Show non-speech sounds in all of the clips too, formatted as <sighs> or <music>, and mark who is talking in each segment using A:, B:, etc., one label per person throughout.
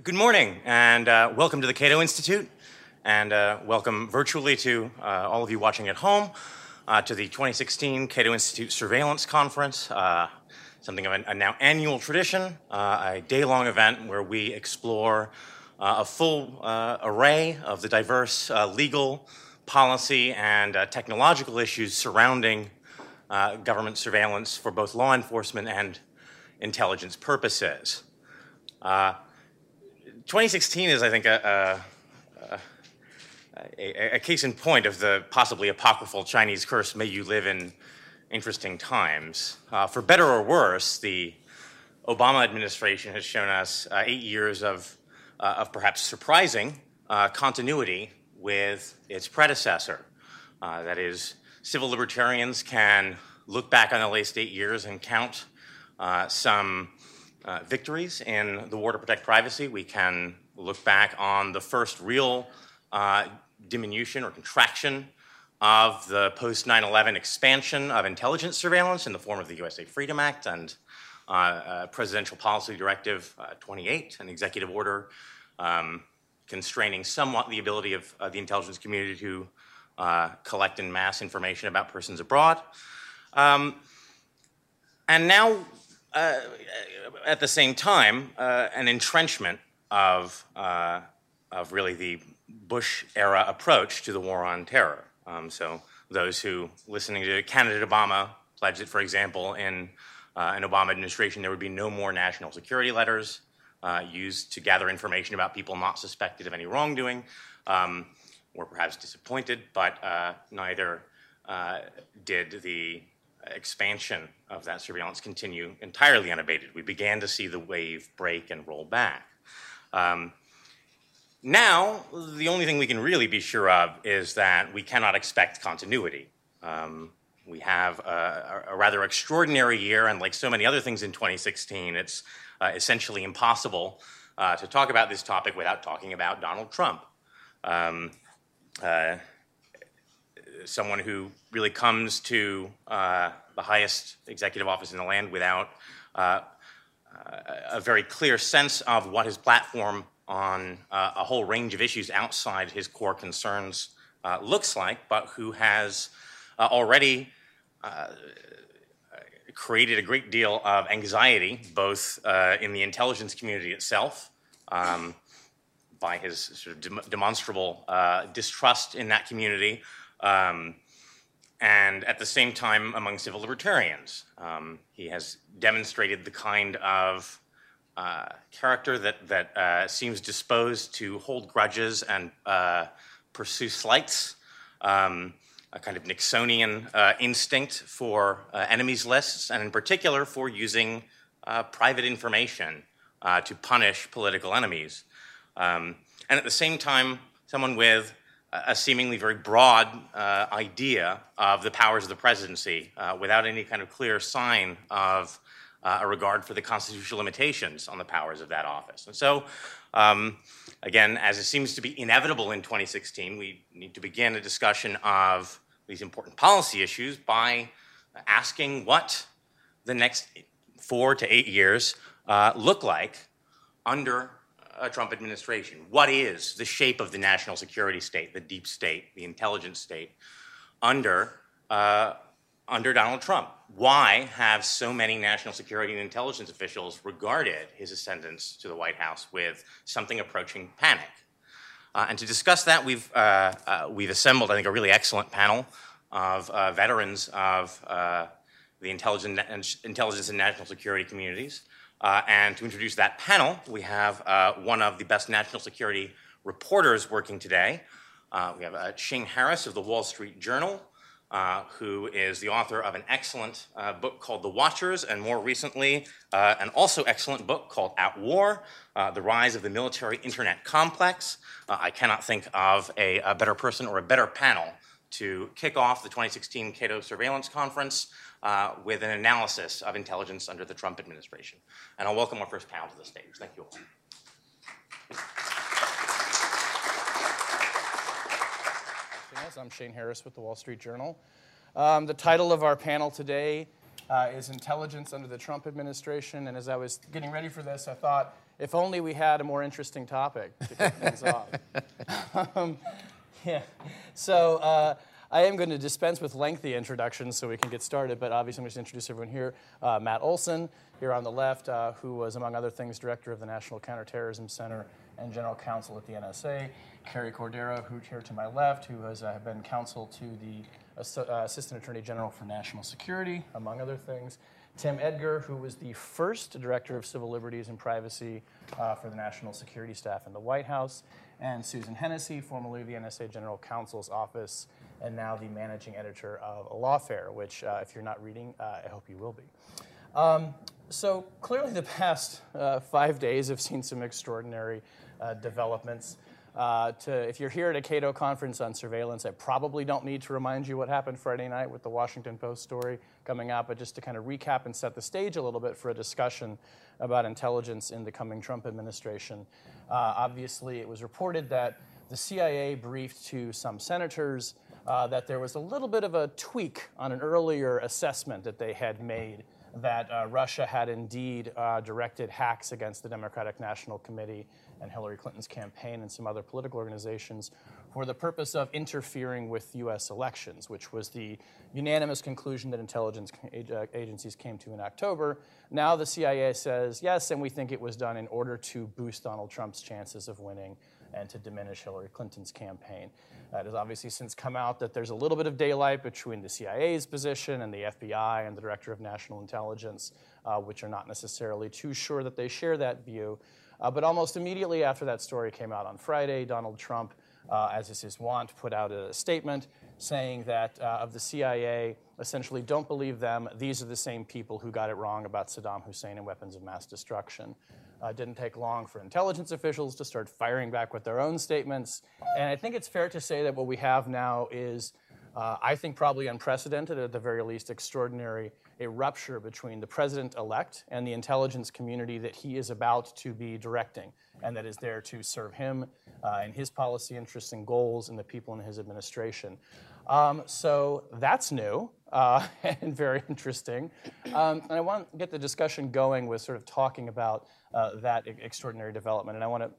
A: Good morning, and uh, welcome to the Cato Institute, and uh, welcome virtually to uh, all of you watching at home uh, to the 2016 Cato Institute Surveillance Conference, uh, something of a, a, now annual tradition, uh, a day-long event where we explore a full array of the diverse legal, policy, and technological issues surrounding government surveillance for both law enforcement and intelligence purposes. 2016 is, I think, a, a, a, a, case in point of the possibly apocryphal Chinese curse, may you live in interesting times. Uh, for better or worse, the Obama administration has shown us uh, eight years of, uh, of perhaps surprising uh, continuity with its predecessor. Uh, that is, civil libertarians can look back on the last eight years and count uh, some uh, victories in the war to protect privacy. We can look back on the first real uh, diminution or contraction of the post 9 11 expansion of intelligence surveillance in the form of the USA Freedom Act and uh, uh Presidential Policy Directive uh, 28, an executive order um, constraining somewhat the ability of the intelligence community to collect in mass information about persons abroad. Um, and now uh, at the same time, uh, an entrenchment of, uh, of really the Bush era approach to the war on terror. Um, so, those who, listening to candidate Obama, pledged that, for example, in uh, an Obama administration, there would be no more national security letters uh, used to gather information about people not suspected of any wrongdoing, um, were perhaps disappointed, but neither did the expansion of that surveillance continue entirely unabated. We began to see the wave break and roll back. Um, now, the only thing we can really be sure of is that we cannot expect continuity. Um, we have a, a, rather extraordinary year, and like so many other things in 2016, it's uh, essentially impossible uh, to talk about this topic without talking about Donald Trump. Um, uh, someone who really comes to uh, the highest executive office in the land without uh, a very clear sense of what his platform on uh, a whole range of issues outside his core concerns uh, looks like, but who has uh, already uh, created a great deal of anxiety, both in the intelligence community itself. Um, by his sort of de- demonstrable distrust in that community, um, and at the same time among civil libertarians. Um, he has demonstrated the kind of uh, character that, that uh, seems disposed to hold grudges and uh, pursue slights, um, a kind of Nixonian uh, instinct for uh, enemies lists, and in particular for using uh, private information to punish political enemies. Um, and at the same time, someone with a seemingly very broad uh, idea of the powers of the presidency uh, without any kind of clear sign of uh, a regard for the constitutional limitations on the powers of that office. And so, um, again, as it seems to be inevitable in 2016, we need to begin a discussion of these important policy issues by asking what the next four to eight years uh, look like under a Trump administration. What is the shape of the national security state, the deep state, the intelligence state under, uh, under Donald Trump? Why have so many national security and intelligence officials regarded his ascendance to the White House with something approaching panic? Uh, and to discuss that, we've, uh, uh we've assembled, I think, a really excellent panel of uh, veterans of uh, the intelligence and national security communities. Uh, and to introduce that panel, we have uh, one of the best national security reporters working today. Uh, we have uh, Shane Harris of the Wall Street Journal, uh, who is the author of an excellent uh, book called The Watchers, and more recently, an also excellent book called At War The Rise of the Military Internet Complex. I cannot think of a, a better person or a better panel to kick off the 2016 Cato Surveillance Conference uh, with an analysis of intelligence under the Trump administration. And I'll welcome our first panel to the stage. Thank you all.
B: I'm Shane Harris with the Wall Street Journal. Um, the title of our panel today uh, is Intelligence Under the Trump Administration. And as I was getting ready for this, I thought If only we had a more interesting topic to kick things off. <laughs> Um, <laughs> yeah. So uh, I am going to dispense with lengthy introductions so we can get started, but obviously I'm going to introduce everyone here. Uh, Matt Olsen, here on the left, uh, who was, among other things, director of the National Counterterrorism Center and general counsel at the NSA. Carrie Cordero, who's here to my left, who has uh, been counsel to the uh, Assistant Attorney General for National Security, among other things. Tim Edgar, who was the first Director of Civil Liberties and Privacy uh, for the National Security Staff in the White House, and Susan Hennessy, formerly the NSA General Counsel's Office, and now the Managing Editor of Lawfare, which, uh, if you're not reading, uh, I hope you will be. Um, so clearly, the past uh, five days have seen some extraordinary uh, developments. Uh, to, if you're here at a Cato conference on surveillance, I probably don't need to remind you what happened Friday night with the Washington Post story coming out, but just to kind of recap and set the stage a little bit for a discussion about intelligence in the coming Trump administration. Uh, obviously, it was reported that the CIA briefed to some senators uh, that there was a little bit of a tweak on an earlier assessment that they had made that uh, Russia had indeed uh, directed hacks against the Democratic National Committee and Hillary Clinton's campaign and some other political organizations for the purpose of interfering with U.S. elections, which was the unanimous conclusion that intelligence uh, agencies came to in October. Now the CIA says yes, and we think it was done in order to boost Donald Trump's chances of winning and to diminish Hillary Clinton's campaign. It has obviously since come out that there's a little bit of daylight between the CIA's position and the FBI and the Director of National Intelligence, uh, which are not necessarily too sure that they share that view. Uh, but almost immediately after that story came out on Friday, Donald Trump, uh, as is his wont, put out a statement saying that uh, of the CIA, essentially, don't believe them. These are the same people who got it wrong about Saddam Hussein and weapons of mass destruction. Uh, didn't take long for intelligence officials to start firing back with their own statements. And I think it's fair to say that what we have now is, uh, I think, probably unprecedented, at the very least, extraordinary a rupture between the president elect and the intelligence community that he is about to be directing and that is there to serve him uh, and his policy interests and goals and the people in his administration. Um, so that's new uh, <laughs> and very interesting. Um, and I want to get the discussion going with sort of talking about uh, that extraordinary development. And I want to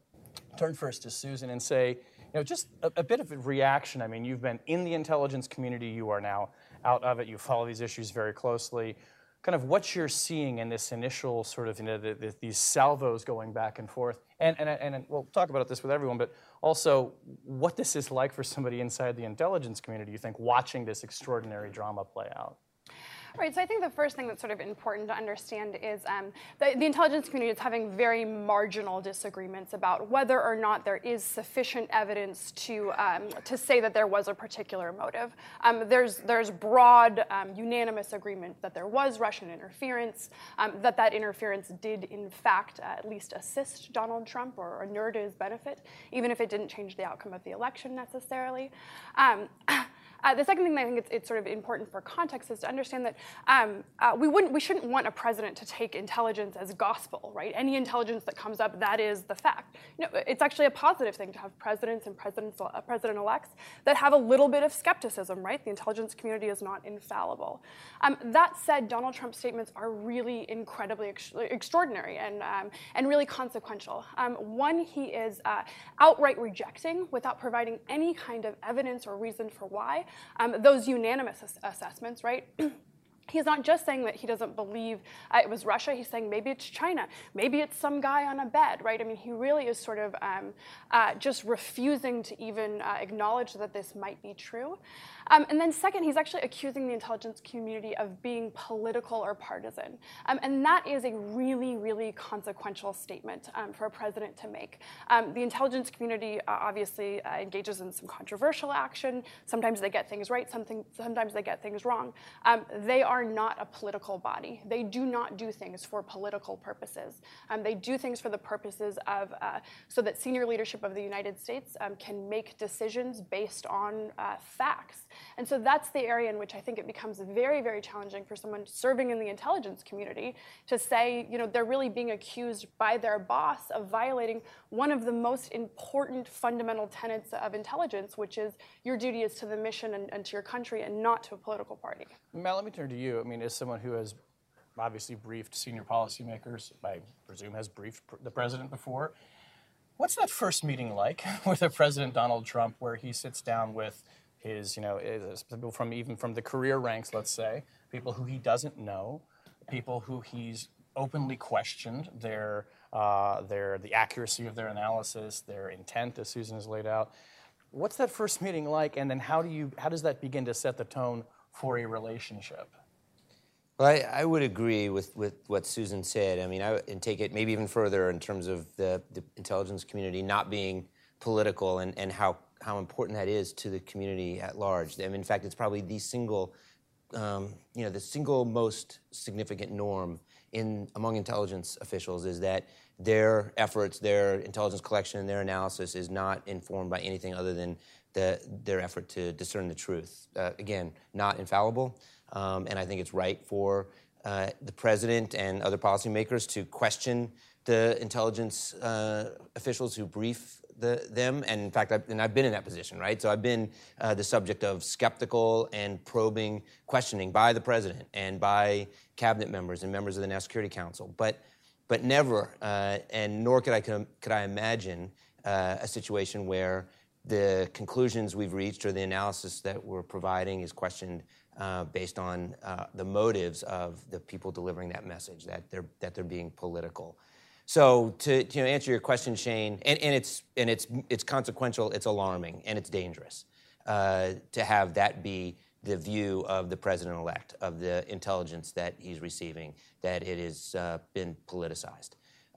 B: turn first to Susan and say, you know, just a, a, bit of a reaction. I mean, you've been in the intelligence community, you are now out of it, you follow these issues very closely. Kind of what you're seeing in this initial sort of, you know, the, the, these salvos going back and forth. And, and, and we'll talk about this with everyone, but also what this is like for somebody inside the intelligence community, you think, watching this extraordinary drama play out.
C: Right, so I think the first thing that's sort of important to understand is um, the, the intelligence community is having very marginal disagreements about whether or not there is sufficient evidence to, um, to say that there was a particular motive. Um, there's, there's broad, um, unanimous agreement that there was Russian interference, um, that that interference did, in fact, uh, at least assist Donald Trump or inure to his benefit, even if it didn't change the outcome of the election necessarily. Uh, the second thing that I think it's, it's, sort of important for context is to understand that um, uh, we wouldn't, we shouldn't want a president to take intelligence as gospel, right? Any intelligence that comes up, that is the fact. You know, it's actually a positive thing to have presidents and presidents, uh, president-elects that have a little bit of skepticism, right? The intelligence community is not infallible. Um, that said, Donald Trump's statements are really incredibly ex- extraordinary and um, and really consequential. Um, one, he is uh, outright rejecting, without providing any kind of evidence or reason for why, um, those unanimous ass- assessments, right? <clears throat> He's not just saying that he doesn't believe uh, it was Russia. He's saying maybe it's China. Maybe it's some guy on a bed, right? I mean, he really is sort of um, uh, just refusing to even uh, acknowledge that this might be true. Um, and then second, he's actually accusing the intelligence community of being political or partisan. Um, and that is a really, really consequential statement um, for a president to make. Um, the intelligence community uh, obviously uh, engages in some controversial action. Sometimes they get things right, something, sometimes they get things wrong. Um, they are not a political body. They do not do things for political purposes. Um, they do things for the purposes of, uh, so that senior leadership of the United States can make decisions based on uh, facts. And so that's the area in which I think it becomes very, very challenging for someone serving in the intelligence community to say, you know, they're really being accused by their boss of violating one of the most important fundamental tenets of intelligence, which is your duty is to the mission and, and to your country and not to a political party.
B: Matt, let me turn to you. I mean, as someone who has obviously briefed senior policymakers. I presume has briefed the president before. What's that first meeting like <laughs> with a President Donald Trump, where he sits down with his, you know, people from even from the career ranks, let's say, people who he doesn't know, people who he's openly questioned their uh, their the accuracy of their analysis, their intent, as Susan has laid out. What's that first meeting like, and then how do you how does that begin to set the tone for a relationship?
D: Well, I, I, would agree with, with what Susan said. I mean, I and take it maybe even further in terms of the, the intelligence community not being political and, and how, how important that is to the community at large. And in fact, it's probably the single, um, you know, the single most significant norm in among intelligence officials is that their efforts, their intelligence collection, and their analysis is not informed by anything other than the, their effort to discern the truth. Uh, again, not infallible, um, and I think it's right for uh, the president and other policymakers to question the intelligence uh, officials who brief the, them. And in fact, I've, and I've been in that position, right? So I've been uh, the subject of skeptical and probing questioning by the president and by cabinet members and members of the National Security Council. But, but never, uh, and nor could I, could I imagine uh, a situation where the conclusions we've reached or the analysis that we're providing is questioned uh, based on uh, the motives of the people delivering that message, that they're, that they're being political. So to, to answer your question, Shane, and, and, it's, and it's, it's consequential, it's alarming, and it's dangerous uh, to have that be the view of the president-elect, of the intelligence that he's receiving, that it has uh, been politicized.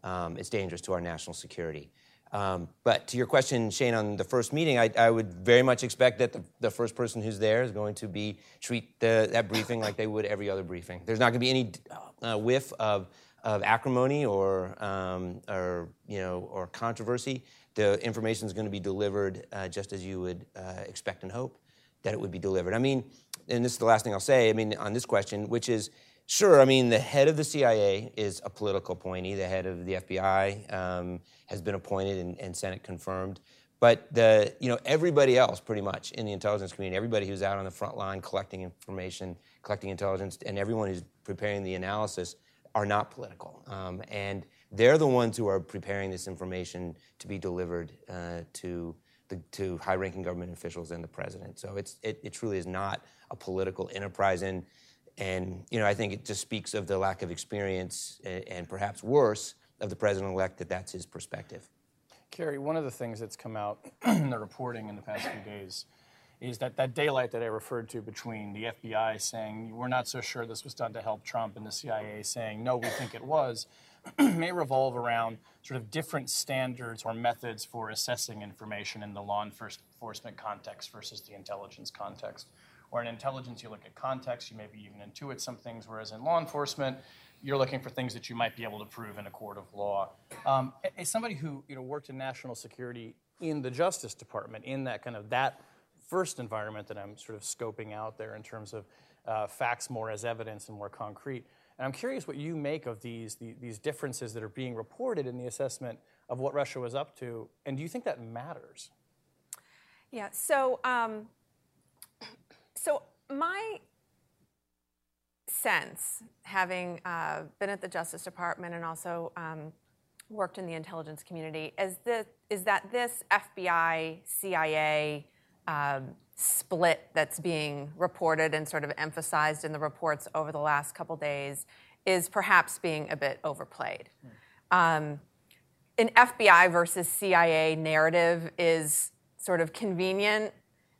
D: Um, it's dangerous to our national security. Um, but to your question, Shane, on the first meeting, I, I would very much expect that the, the, first person who's there is going to be treat the, that briefing like they would every other briefing. There's not going to be any uh, whiff of, of acrimony or, um, or, you know, or controversy. The information is going to be delivered uh, just as you would uh, expect and hope that it would be delivered. I mean, and this is the last thing I'll say. I mean, on this question, which is Sure. I mean, the head of the CIA is a political appointee. The head of the FBI um, has been appointed and, and, Senate confirmed. But the, you know, everybody else, pretty much in the intelligence community, everybody who's out on the front line collecting information, collecting intelligence, and everyone who's preparing the analysis are not political. Um, and they're the ones who are preparing this information to be delivered uh, to the, to high-ranking government officials and the president. So it's, it, it truly is not a political enterprise. And and you know, I think it just speaks of the lack of experience and, and perhaps worse of the president-elect that that's his perspective.
B: Carrie, one of the things that's come out <clears throat> in the reporting in the past few days is that that daylight that I referred to between the FBI saying we're not so sure this was done to help Trump and the CIA saying no, we think it was, <clears throat> may revolve around sort of different standards or methods for assessing information in the law enforcement context versus the intelligence context. Or in intelligence, you look at context, you maybe even intuit some things, whereas in law enforcement, you're looking for things that you might be able to prove in a court of law. Um, as somebody who you know worked in national security in the Justice Department, in that kind of that first environment that I'm sort of scoping out there in terms of uh, facts more as evidence and more concrete. And I'm curious what you make of these, the, these differences that are being reported in the assessment of what Russia was up to, and do you think that matters?
E: Yeah. So um, so my sense, having uh, been at the Justice Department and also um, worked in the intelligence community, is, the, is that this FBI CIA um, split that's being reported and sort of emphasized in the reports over the last couple days is perhaps being a bit overplayed. Um, an FBI versus CIA narrative is sort of convenient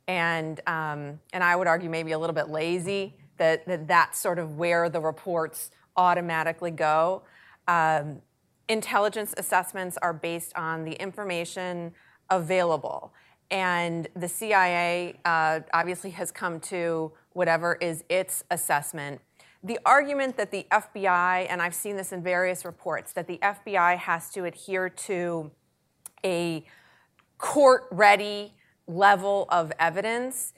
E: and um, and I would argue maybe a little bit lazy that, that that's sort of where the reports automatically go. Um, intelligence assessments are based on the information available. And the CIA uh, obviously has come to whatever is its assessment. The argument that the FBI, and I've seen this in various reports, that the FBI has to adhere to a court ready level of evidence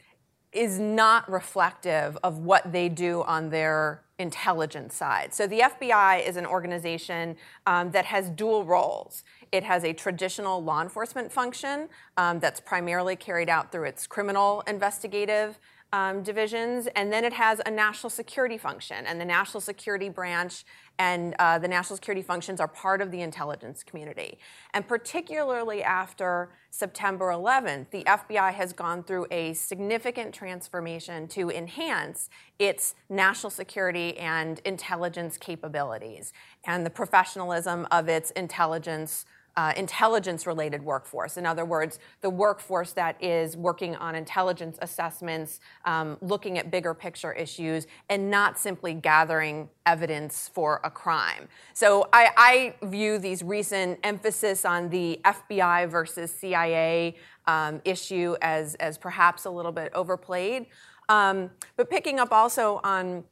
E: is not reflective of what they do on their intelligence side. So the FBI is an organization um, that has dual roles. It has a traditional law enforcement function um, that's primarily carried out through its criminal investigative um, divisions, and then it has a national security function. And the national security branch and uh, the national security functions are part of the intelligence community. And particularly after September 11th, the FBI has gone through a significant transformation to enhance its national security and intelligence capabilities and the professionalism of its intelligence uh, intelligence related workforce. In other words, the workforce that is working on intelligence assessments, um, looking at bigger picture issues, and not simply gathering evidence for a crime. So I, I view these recent emphasis on the FBI versus CIA um, issue as, as perhaps a little bit overplayed. Um, but picking up also on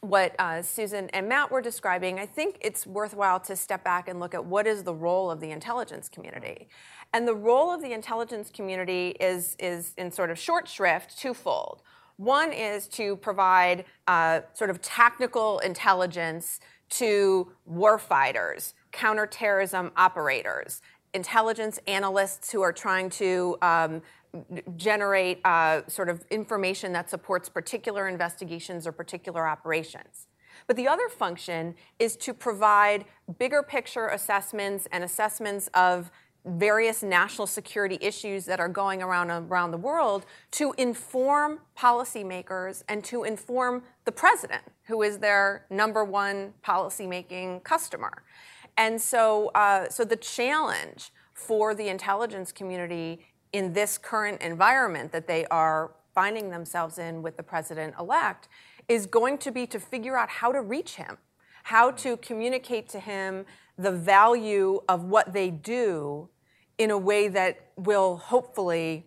E: what uh, Susan and Matt were describing, I think it's worthwhile to step back and look at what is the role of the intelligence community. And the role of the intelligence community is, is in sort of short shrift, twofold. One is to provide uh, sort of technical intelligence to warfighters, counterterrorism operators, intelligence analysts who are trying to um, generate uh, sort of information that supports particular investigations or particular operations. But the other function is to provide bigger picture assessments and assessments of various national security issues that are going around around the world to inform policymakers and to inform the president, who is their number one policymaking customer. And so, uh, so the challenge for the intelligence community in this current environment that they are finding themselves in with the president elect is going to be to figure out how to reach him, how to communicate to him the value of what they do in a way that will hopefully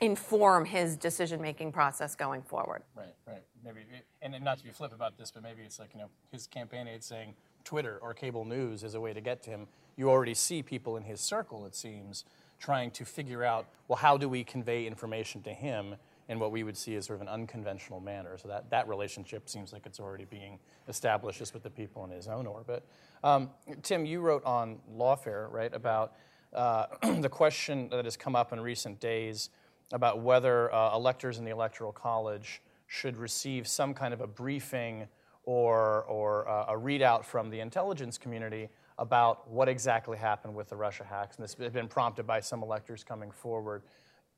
E: inform his decision making process going forward.
B: Right, right. Maybe, and not to be flip about this, but maybe it's like, you know, his campaign aide saying Twitter or cable news is a way to get to him. You already see people in his circle, it seems, trying to figure out, well, how do we convey information to him in what we would see as sort of an unconventional manner? So that, that relationship seems like it's already being established just with the people in his own orbit. Um, Tim, you wrote on Lawfare, right, about uh, <clears throat> the question that has come up in recent days about whether uh, electors in the Electoral College should receive some kind of a briefing or, or uh, a readout from the intelligence community about what exactly happened with the Russia hacks. And this has been prompted by some electors coming forward.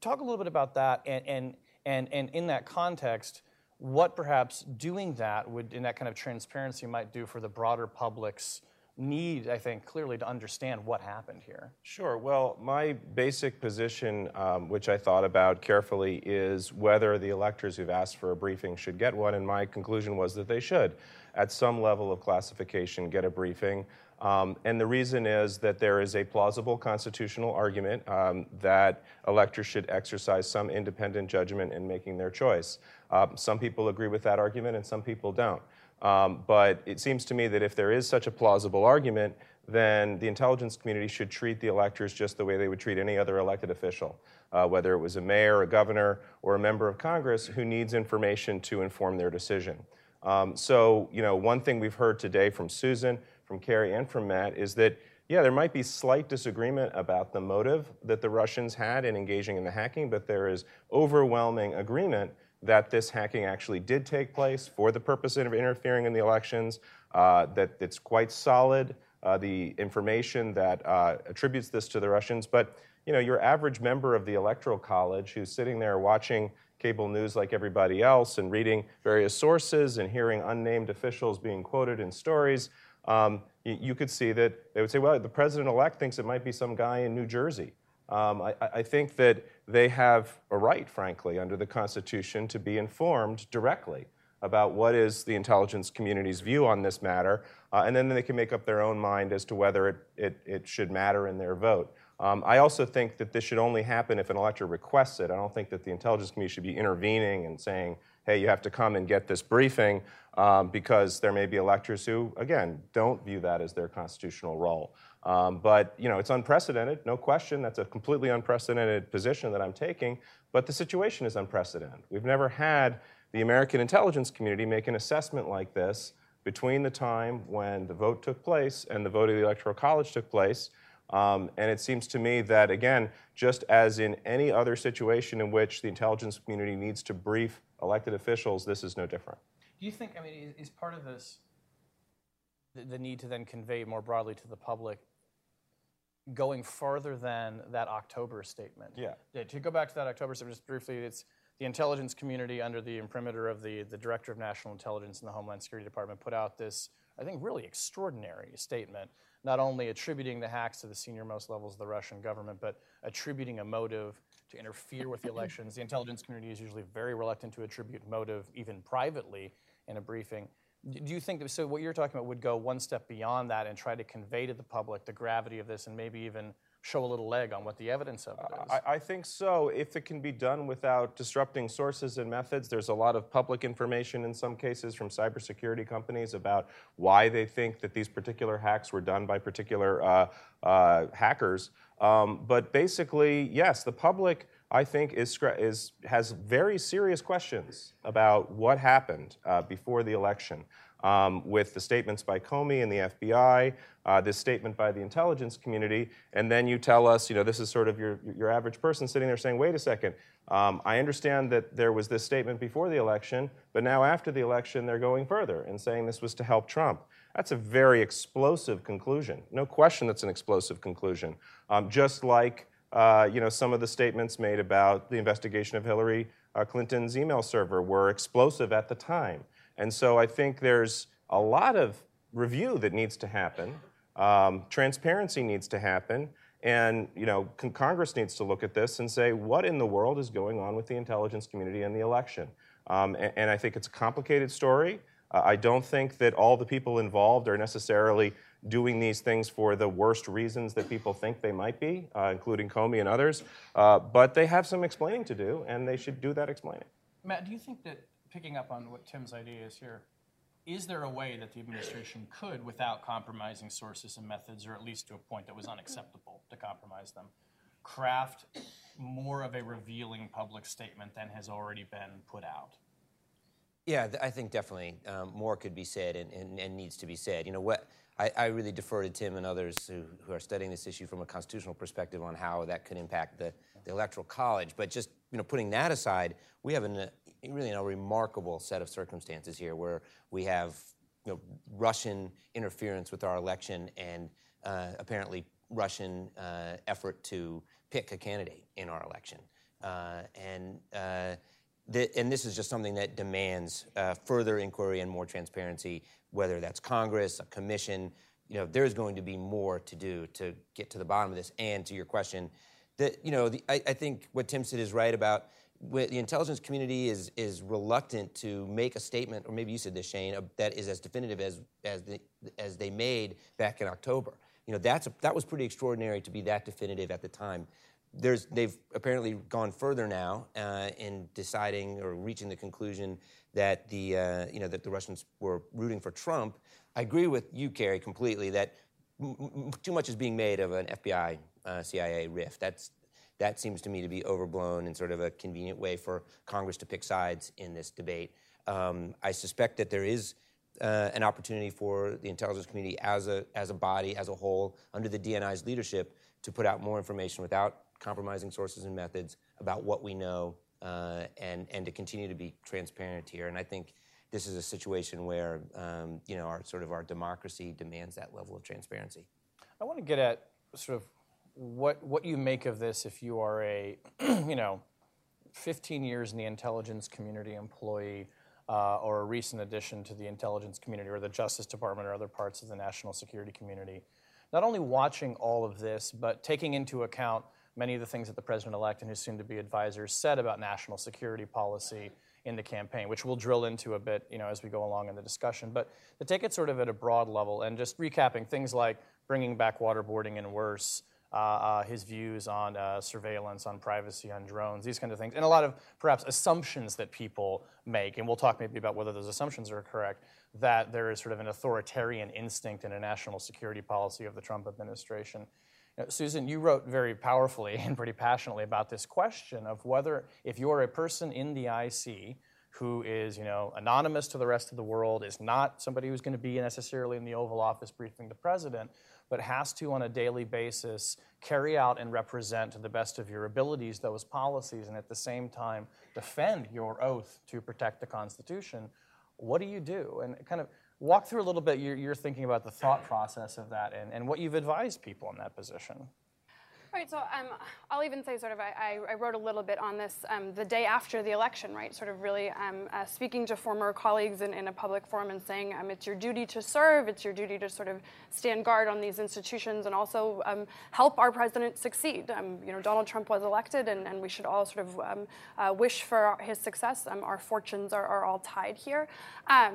B: Talk a little bit about that, and, and, and, and in that context, what perhaps doing that would, in that kind of transparency, might do for the broader public's need, I think, clearly to understand what happened here.
F: Sure. Well, my basic position, um, which I thought about carefully, is whether the electors who've asked for a briefing should get one, and my conclusion was that they should, at some level of classification, get a briefing. Um, and the reason is that there is a plausible constitutional argument um, that electors should exercise some independent judgment in making their choice. Uh, some people agree with that argument, and some people don't. Um, but it seems to me that if there is such a plausible argument, then the intelligence community should treat the electors just the way they would treat any other elected official, uh, whether it was a mayor, a governor, or a member of Congress who needs information to inform their decision. Um, so, you know, one thing we've heard today from Susan, from Carrie, and from Matt is that, yeah, there might be slight disagreement about the motive that the Russians had in engaging in the hacking, but there is overwhelming agreement that this hacking actually did take place for the purpose of interfering in the elections, uh, that it's quite solid, uh, the information that uh, attributes this to the Russians. But you know, your average member of the Electoral College who's sitting there watching cable news like everybody else and reading various sources and hearing unnamed officials being quoted in stories, um, you, you, could see that they would say, well, the president elect thinks it might be some guy in New Jersey. Um, I, I, think that they have a right, frankly, under the Constitution to be informed directly about what is the intelligence community's view on this matter, uh, and then they can make up their own mind as to whether it, it, it should matter in their vote. Um, I also think that this should only happen if an elector requests it. I don't think that the intelligence community should be intervening and saying, hey, you have to come and get this briefing, um, because there may be electors who, again, don't view that as their constitutional role. Um, but you know, it's unprecedented, no question. That's a completely unprecedented position that I'm taking. But the situation is unprecedented. We've never had the American intelligence community make an assessment like this between the time when the vote took place and the vote of the Electoral College took place. Um, and it seems to me that, again, just as in any other situation in which the intelligence community needs to brief elected officials, this is no different.
B: Do you think, I mean, is, is part of this the, the need to then convey more broadly to the public going farther than that October statement?
F: Yeah.
B: To go back to that October statement, just briefly, it's the intelligence community under the imprimatur of the, the Director of National Intelligence in the Homeland Security Department put out this, I think, really extraordinary statement, not only attributing the hacks to the senior most levels of the Russian government, but attributing a motive to interfere with the <clears throat> elections. The intelligence community is usually very reluctant to attribute motive, even privately, in a briefing. Do you think that, so what you're talking about would go one step beyond that and try to convey to the public the gravity of this and maybe even show a little leg on what the evidence of it is?
F: I, I think so, if it can be done without disrupting sources and methods. There's a lot of public information in some cases from cybersecurity companies about why they think that these particular hacks were done by particular uh, uh, hackers. Um, but basically, yes, the public, I think, is, is, has very serious questions about what happened uh, before the election. Um, with the statements by Comey and the FBI, uh, this statement by the intelligence community, and then you tell us, you know, this is sort of your, your average person sitting there saying, wait a second, um, I understand that there was this statement before the election, but now after the election, they're going further and saying this was to help Trump. That's a very explosive conclusion. No question that's an explosive conclusion. Um, just like uh, you know, some of the statements made about the investigation of Hillary uh, Clinton's email server were explosive at the time. And so I think there's a lot of review that needs to happen. Um, transparency needs to happen. And you know, con- Congress needs to look at this and say, what in the world is going on with the intelligence community and the election? Um, and, and I think it's a complicated story. Uh, I don't think that all the people involved are necessarily doing these things for the worst reasons that people think they might be, uh, including Comey and others. Uh, but they have some explaining to do, and they should do that explaining.
B: Matt, do you think that, picking up on what Tim's idea is here, is there a way that the administration could, without compromising sources and methods, or at least to a point that was unacceptable to compromise them, craft more of a revealing public statement than has already been put out?
D: Yeah, I think definitely um, more could be said and, and, and needs to be said. You know what? I, I really defer to Tim and others who, who are studying this issue from a constitutional perspective on how that could impact the, the electoral college. But just you know, putting that aside, we have an, really a remarkable set of circumstances here where we have you know, Russian interference with our election and uh, apparently Russian uh, effort to pick a candidate in our election. Uh, and uh, and this is just something that demands uh, further inquiry and more transparency, whether that's Congress, a commission. You know, there's going to be more to do to get to the bottom of this. And to your question, that you know, the, I, I think what Tim said is right about the intelligence community is is reluctant to make a statement, or maybe you said this, Shane, that is as definitive as as the, as they made back in October. You know, that's a, that was pretty extraordinary to be that definitive at the time there's, they've apparently gone further now uh, in deciding or reaching the conclusion that the, uh, you know, that the Russians were rooting for Trump. I agree with you, Carrie, completely that m- m- too much is being made of an FBI uh, CIA rift. That's, that seems to me to be overblown and sort of a convenient way for Congress to pick sides in this debate. Um, I suspect that there is uh, an opportunity for the intelligence community as a, as a body, as a whole, under the DNI's leadership, to put out more information without compromising sources and methods about what we know uh, and, and to continue to be transparent here. And I think this is a situation where um, you know our sort of our democracy demands that level of transparency.
B: I want to get at sort of what what you make of this if you are a <clears throat> you know 15 years in the intelligence community employee uh, or a recent addition to the intelligence community or the Justice Department or other parts of the national security community. Not only watching all of this, but taking into account many of the things that the president-elect and his soon-to-be advisors said about national security policy in the campaign, which we'll drill into a bit, you know, as we go along in the discussion. But to take it sort of at a broad level and just recapping things like bringing back waterboarding and worse, his views on uh, surveillance, on privacy, on drones, these kind of things, and a lot of perhaps assumptions that people make. And we'll talk maybe about whether those assumptions are correct. That there is sort of an authoritarian instinct in a national security policy of the Trump administration. Now, Susan, you wrote very powerfully <laughs> and pretty passionately about this question of whether, if you're a person in the IC who is, you know, anonymous to the rest of the world, is not somebody who's going to be necessarily in the Oval Office briefing the president, but has to, on a daily basis, carry out and represent to the best of your abilities those policies and at the same time defend your oath to protect the Constitution, what do you do? And kind of walk through a little bit your, your thinking about the thought process of that and, and what you've advised people in that position.
C: Right, so um, I'll even say, sort of, I, I wrote a little bit on this um, the day after the election, right? Sort of really um, uh, speaking to former colleagues in, in, a public forum and saying um, it's your duty to serve, it's your duty to sort of stand guard on these institutions and also um, help our president succeed. Um, you know, Donald Trump was elected, and, and we should all sort of uh, wish for his success. our fortunes are, are, all tied here. Uh,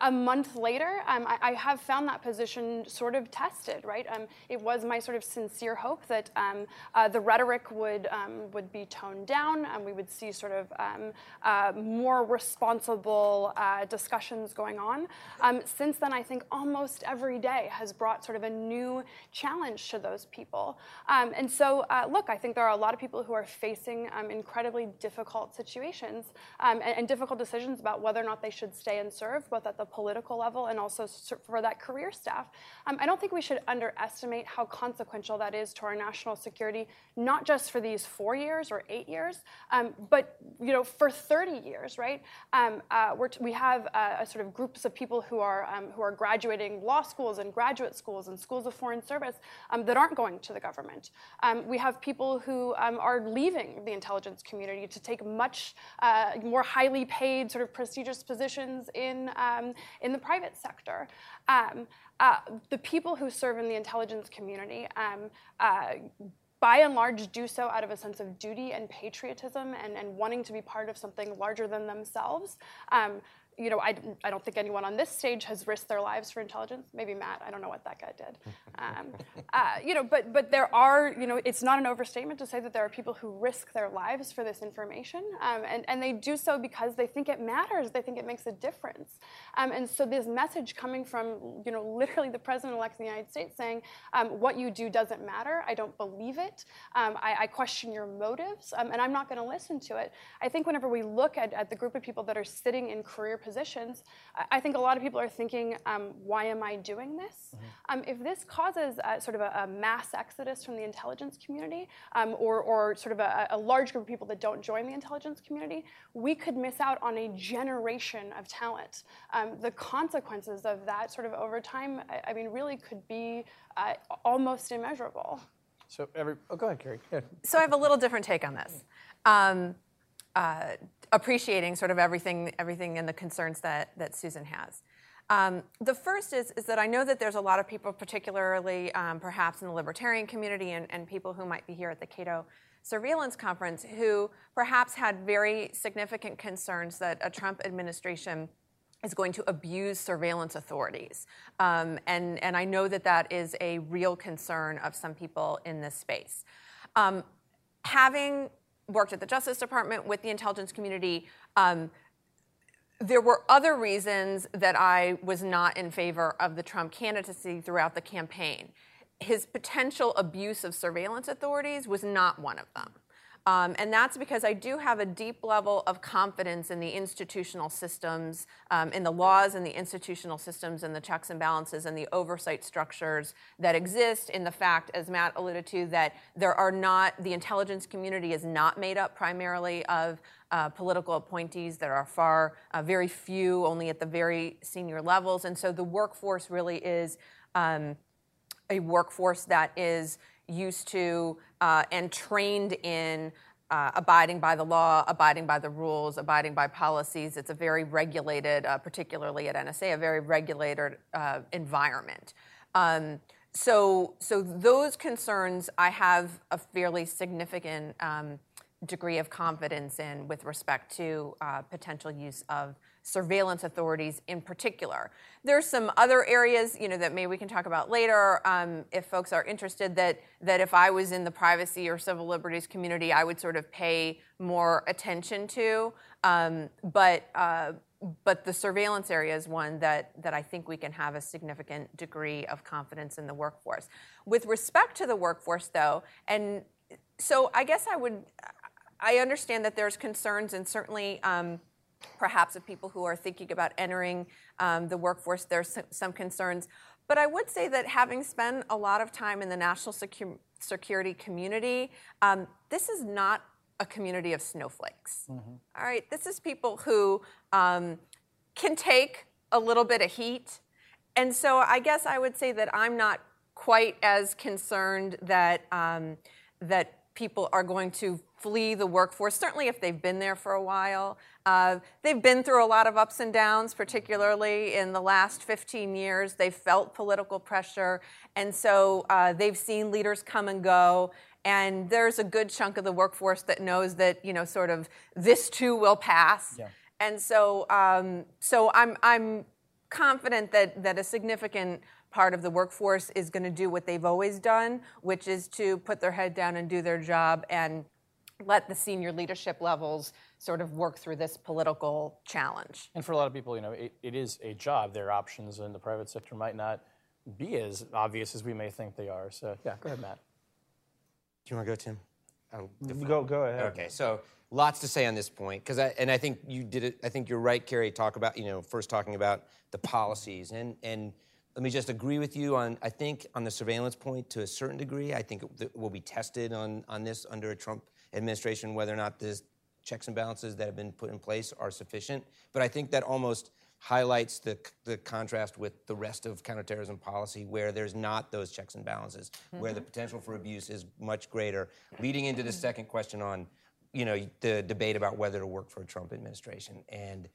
C: a month later, I, I, have found that position sort of tested, right? it was my sort of sincere hope that um, uh, the rhetoric would, um, would be toned down, and we would see sort of um, uh, more responsible uh, discussions going on. Um, since then, I think almost every day has brought sort of a new challenge to those people. Um, and so, uh, look, I think there are a lot of people who are facing um, incredibly difficult situations and, and, difficult decisions about whether or not they should stay and serve, both at the political level and also for that career staff. I don't think we should underestimate how consequential that is to our national security, not just for these four years or eight years, um, but you know for 30 years, right? Um, uh, we have uh, a sort of groups of people who are um, who are graduating law schools and graduate schools and schools of foreign service um, that aren't going to the government. Um, we have people who are leaving the intelligence community to take much uh, more highly paid, sort of prestigious positions in in the private sector. Um, uh, the people who serve in the intelligence community um, uh, by and large do so out of a sense of duty and patriotism and, and wanting to be part of something larger than themselves. Um, you know, I, I don't think anyone on this stage has risked their lives for intelligence. Maybe Matt. I don't know what that guy did. Um, <laughs> uh, you know, but but there are, you know, it's not an overstatement to say that there are people who risk their lives for this information, um, and and they do so because they think it matters. They think it makes a difference. Um, and so this message coming from, you know, literally the president-elect of the United States saying, um, what you do doesn't matter. I don't believe it. Um, I, I, question your motives, um, and I'm not going to listen to it. I think whenever we look at, at the group of people that are sitting in career positions, I think a lot of people are thinking, um, why am I doing this? Mm-hmm. Um, if this causes a, sort of a, a, mass exodus from the intelligence community, um, or, or sort of a, a, large group of people that don't join the intelligence community, we could miss out on a generation of talent. Um, the consequences of that sort of over time, I, I mean, really could be uh, almost immeasurable.
B: So every, oh, go ahead, Carrie. Yeah.
E: So I have a little different take on this. Um, uh, appreciating sort of everything, everything and the concerns that, that Susan has. Um, the first is, is that I know that there's a lot of people, particularly um, perhaps in the libertarian community and, and people who might be here at the Cato Surveillance Conference, who perhaps had very significant concerns that a Trump administration is going to abuse surveillance authorities. Um, and, and I know that that is a real concern of some people in this space. Um, having worked at the Justice Department with the intelligence community, um, there were other reasons that I was not in favor of the Trump candidacy throughout the campaign. His potential abuse of surveillance authorities was not one of them. Um, and that's because I do have a deep level of confidence in the institutional systems, um, in the laws and the institutional systems and the checks and balances and the oversight structures that exist, in the fact, as Matt alluded to, that there are not, the intelligence community is not made up primarily of uh, political appointees. There are far, uh, very few, only at the very senior levels. And so the workforce really is um, a workforce that is used to uh, and trained in uh, abiding by the law, abiding by the rules, abiding by policies. It's a very regulated, uh, particularly at NSA, a very regulated uh, environment. Um, so, so those concerns I have a fairly significant um, degree of confidence in with respect to uh, potential use of surveillance authorities in particular. There's some other areas, you know, that maybe we can talk about later um, if folks are interested. That that if I was in the privacy or civil liberties community, I would sort of pay more attention to. Um, but uh, but the surveillance area is one that that I think we can have a significant degree of confidence in the workforce. With respect to the workforce, though, and so I guess I would. I understand that there's concerns, and certainly. Um, perhaps of people who are thinking about entering um, the workforce, there's some concerns. But I would say that having spent a lot of time in the national secu- security community, um, this is not a community of snowflakes. All right, this is people who um, can take a little bit of heat. And so I guess I would say that I'm not quite as concerned that um, that people are going to flee the workforce. Certainly, if they've been there for a while, uh, they've been through a lot of ups and downs, particularly in the last 15 years. They've felt political pressure, and so uh, they've seen leaders come and go. And there's a good chunk of the workforce that knows that you know, sort of, this too will pass.
B: Yeah.
E: And so, um, so I'm, I'm confident that, that a significant part of the workforce is going to do what they've always done, which is to put their head down and do their job and let the senior leadership levels sort of work through this political challenge.
B: And for a lot of people, you know, it, it is a job. Their options in the private sector might not be as obvious as we may think they are. So, yeah, go ahead, Matt.
D: Do you want to go, Tim? I'll.
F: Go, go ahead.
D: Okay, so lots to say on this point because I and I think you did it. I think you're right, Carrie. Talk about you know first talking about the policies and and let me just agree with you on I think on the surveillance point to a certain degree. I think it will be tested on on this under a Trump administration whether or not the checks and balances that have been put in place are sufficient. But I think that almost highlights the, the contrast with the rest of counterterrorism policy where there's not those checks and balances, where the mm-hmm. potential for abuse is much greater, leading into the second question on, you know, the debate about whether to work for a Trump administration. And,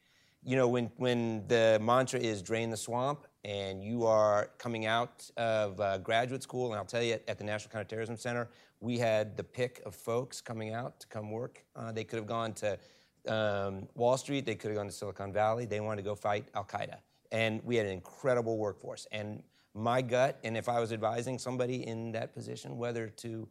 D: you know, when, when the mantra is drain the swamp and you are coming out of uh, graduate school, and I'll tell you at the National Counterterrorism Center, we had the pick of folks coming out to come work. Uh, they could have gone to um, Wall Street, they could have gone to Silicon Valley. They wanted to go fight Al Qaeda. And we had an incredible workforce. And my gut, and if I was advising somebody in that position, whether to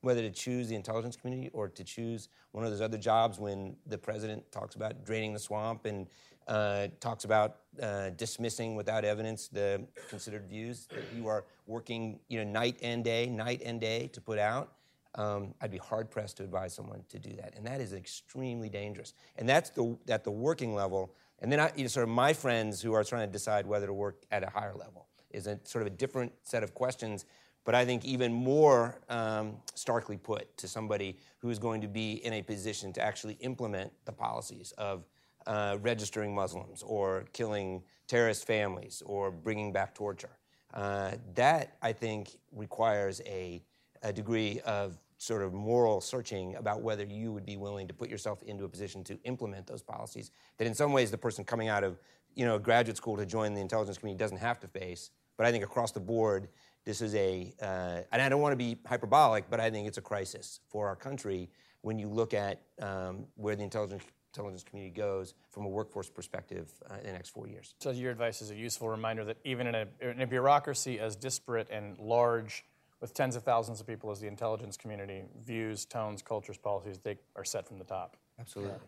D: whether to choose the intelligence community or to choose one of those other jobs when the president talks about draining the swamp and uh, talks about uh, dismissing without evidence the considered views that you are working you know night and day night and day to put out um, I'd be hard pressed to advise someone to do that, and that is extremely dangerous. And that's the at the working level. And then I, you know, sort of my friends who are trying to decide whether to work at a higher level is a sort of a different set of questions. But I think even more um, starkly put to somebody who is going to be in a position to actually implement the policies of uh, registering Muslims or killing terrorist families or bringing back torture. Uh, that I think requires a a degree of sort of moral searching about whether you would be willing to put yourself into a position to implement those policies that in some ways the person coming out of you know graduate school to join the intelligence community doesn't have to face but i think across the board this is a uh, and i don't want to be hyperbolic but i think it's a crisis for our country when you look at um, where the intelligence intelligence community goes from a workforce perspective uh, in the next four years
B: So, your advice is a useful reminder that even in a, in a bureaucracy as disparate and large, with tens of thousands of people as the intelligence community, views, tones, cultures, policies, they are set from the top.
D: absolutely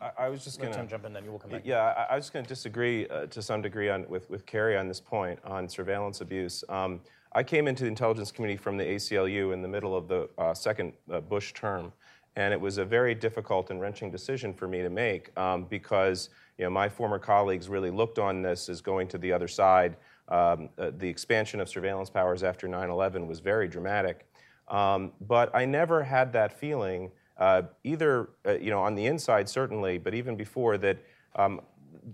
F: I, I was just
B: Let
F: going to.
B: jump in, then you will come back.
F: Yeah, I, I was going to disagree uh, to some degree on, with, with Carrie on this point on surveillance abuse. Um, I came into the intelligence community from the ACLU in the middle of the uh, second uh, Bush term, and it was a very difficult and wrenching decision for me to make um, because you know my former colleagues really looked on this as going to the other side. Um, uh, the expansion of surveillance powers after 9/11 was very dramatic, um, but I never had that feeling uh, either uh, you know on the inside certainly, but even before that. Um,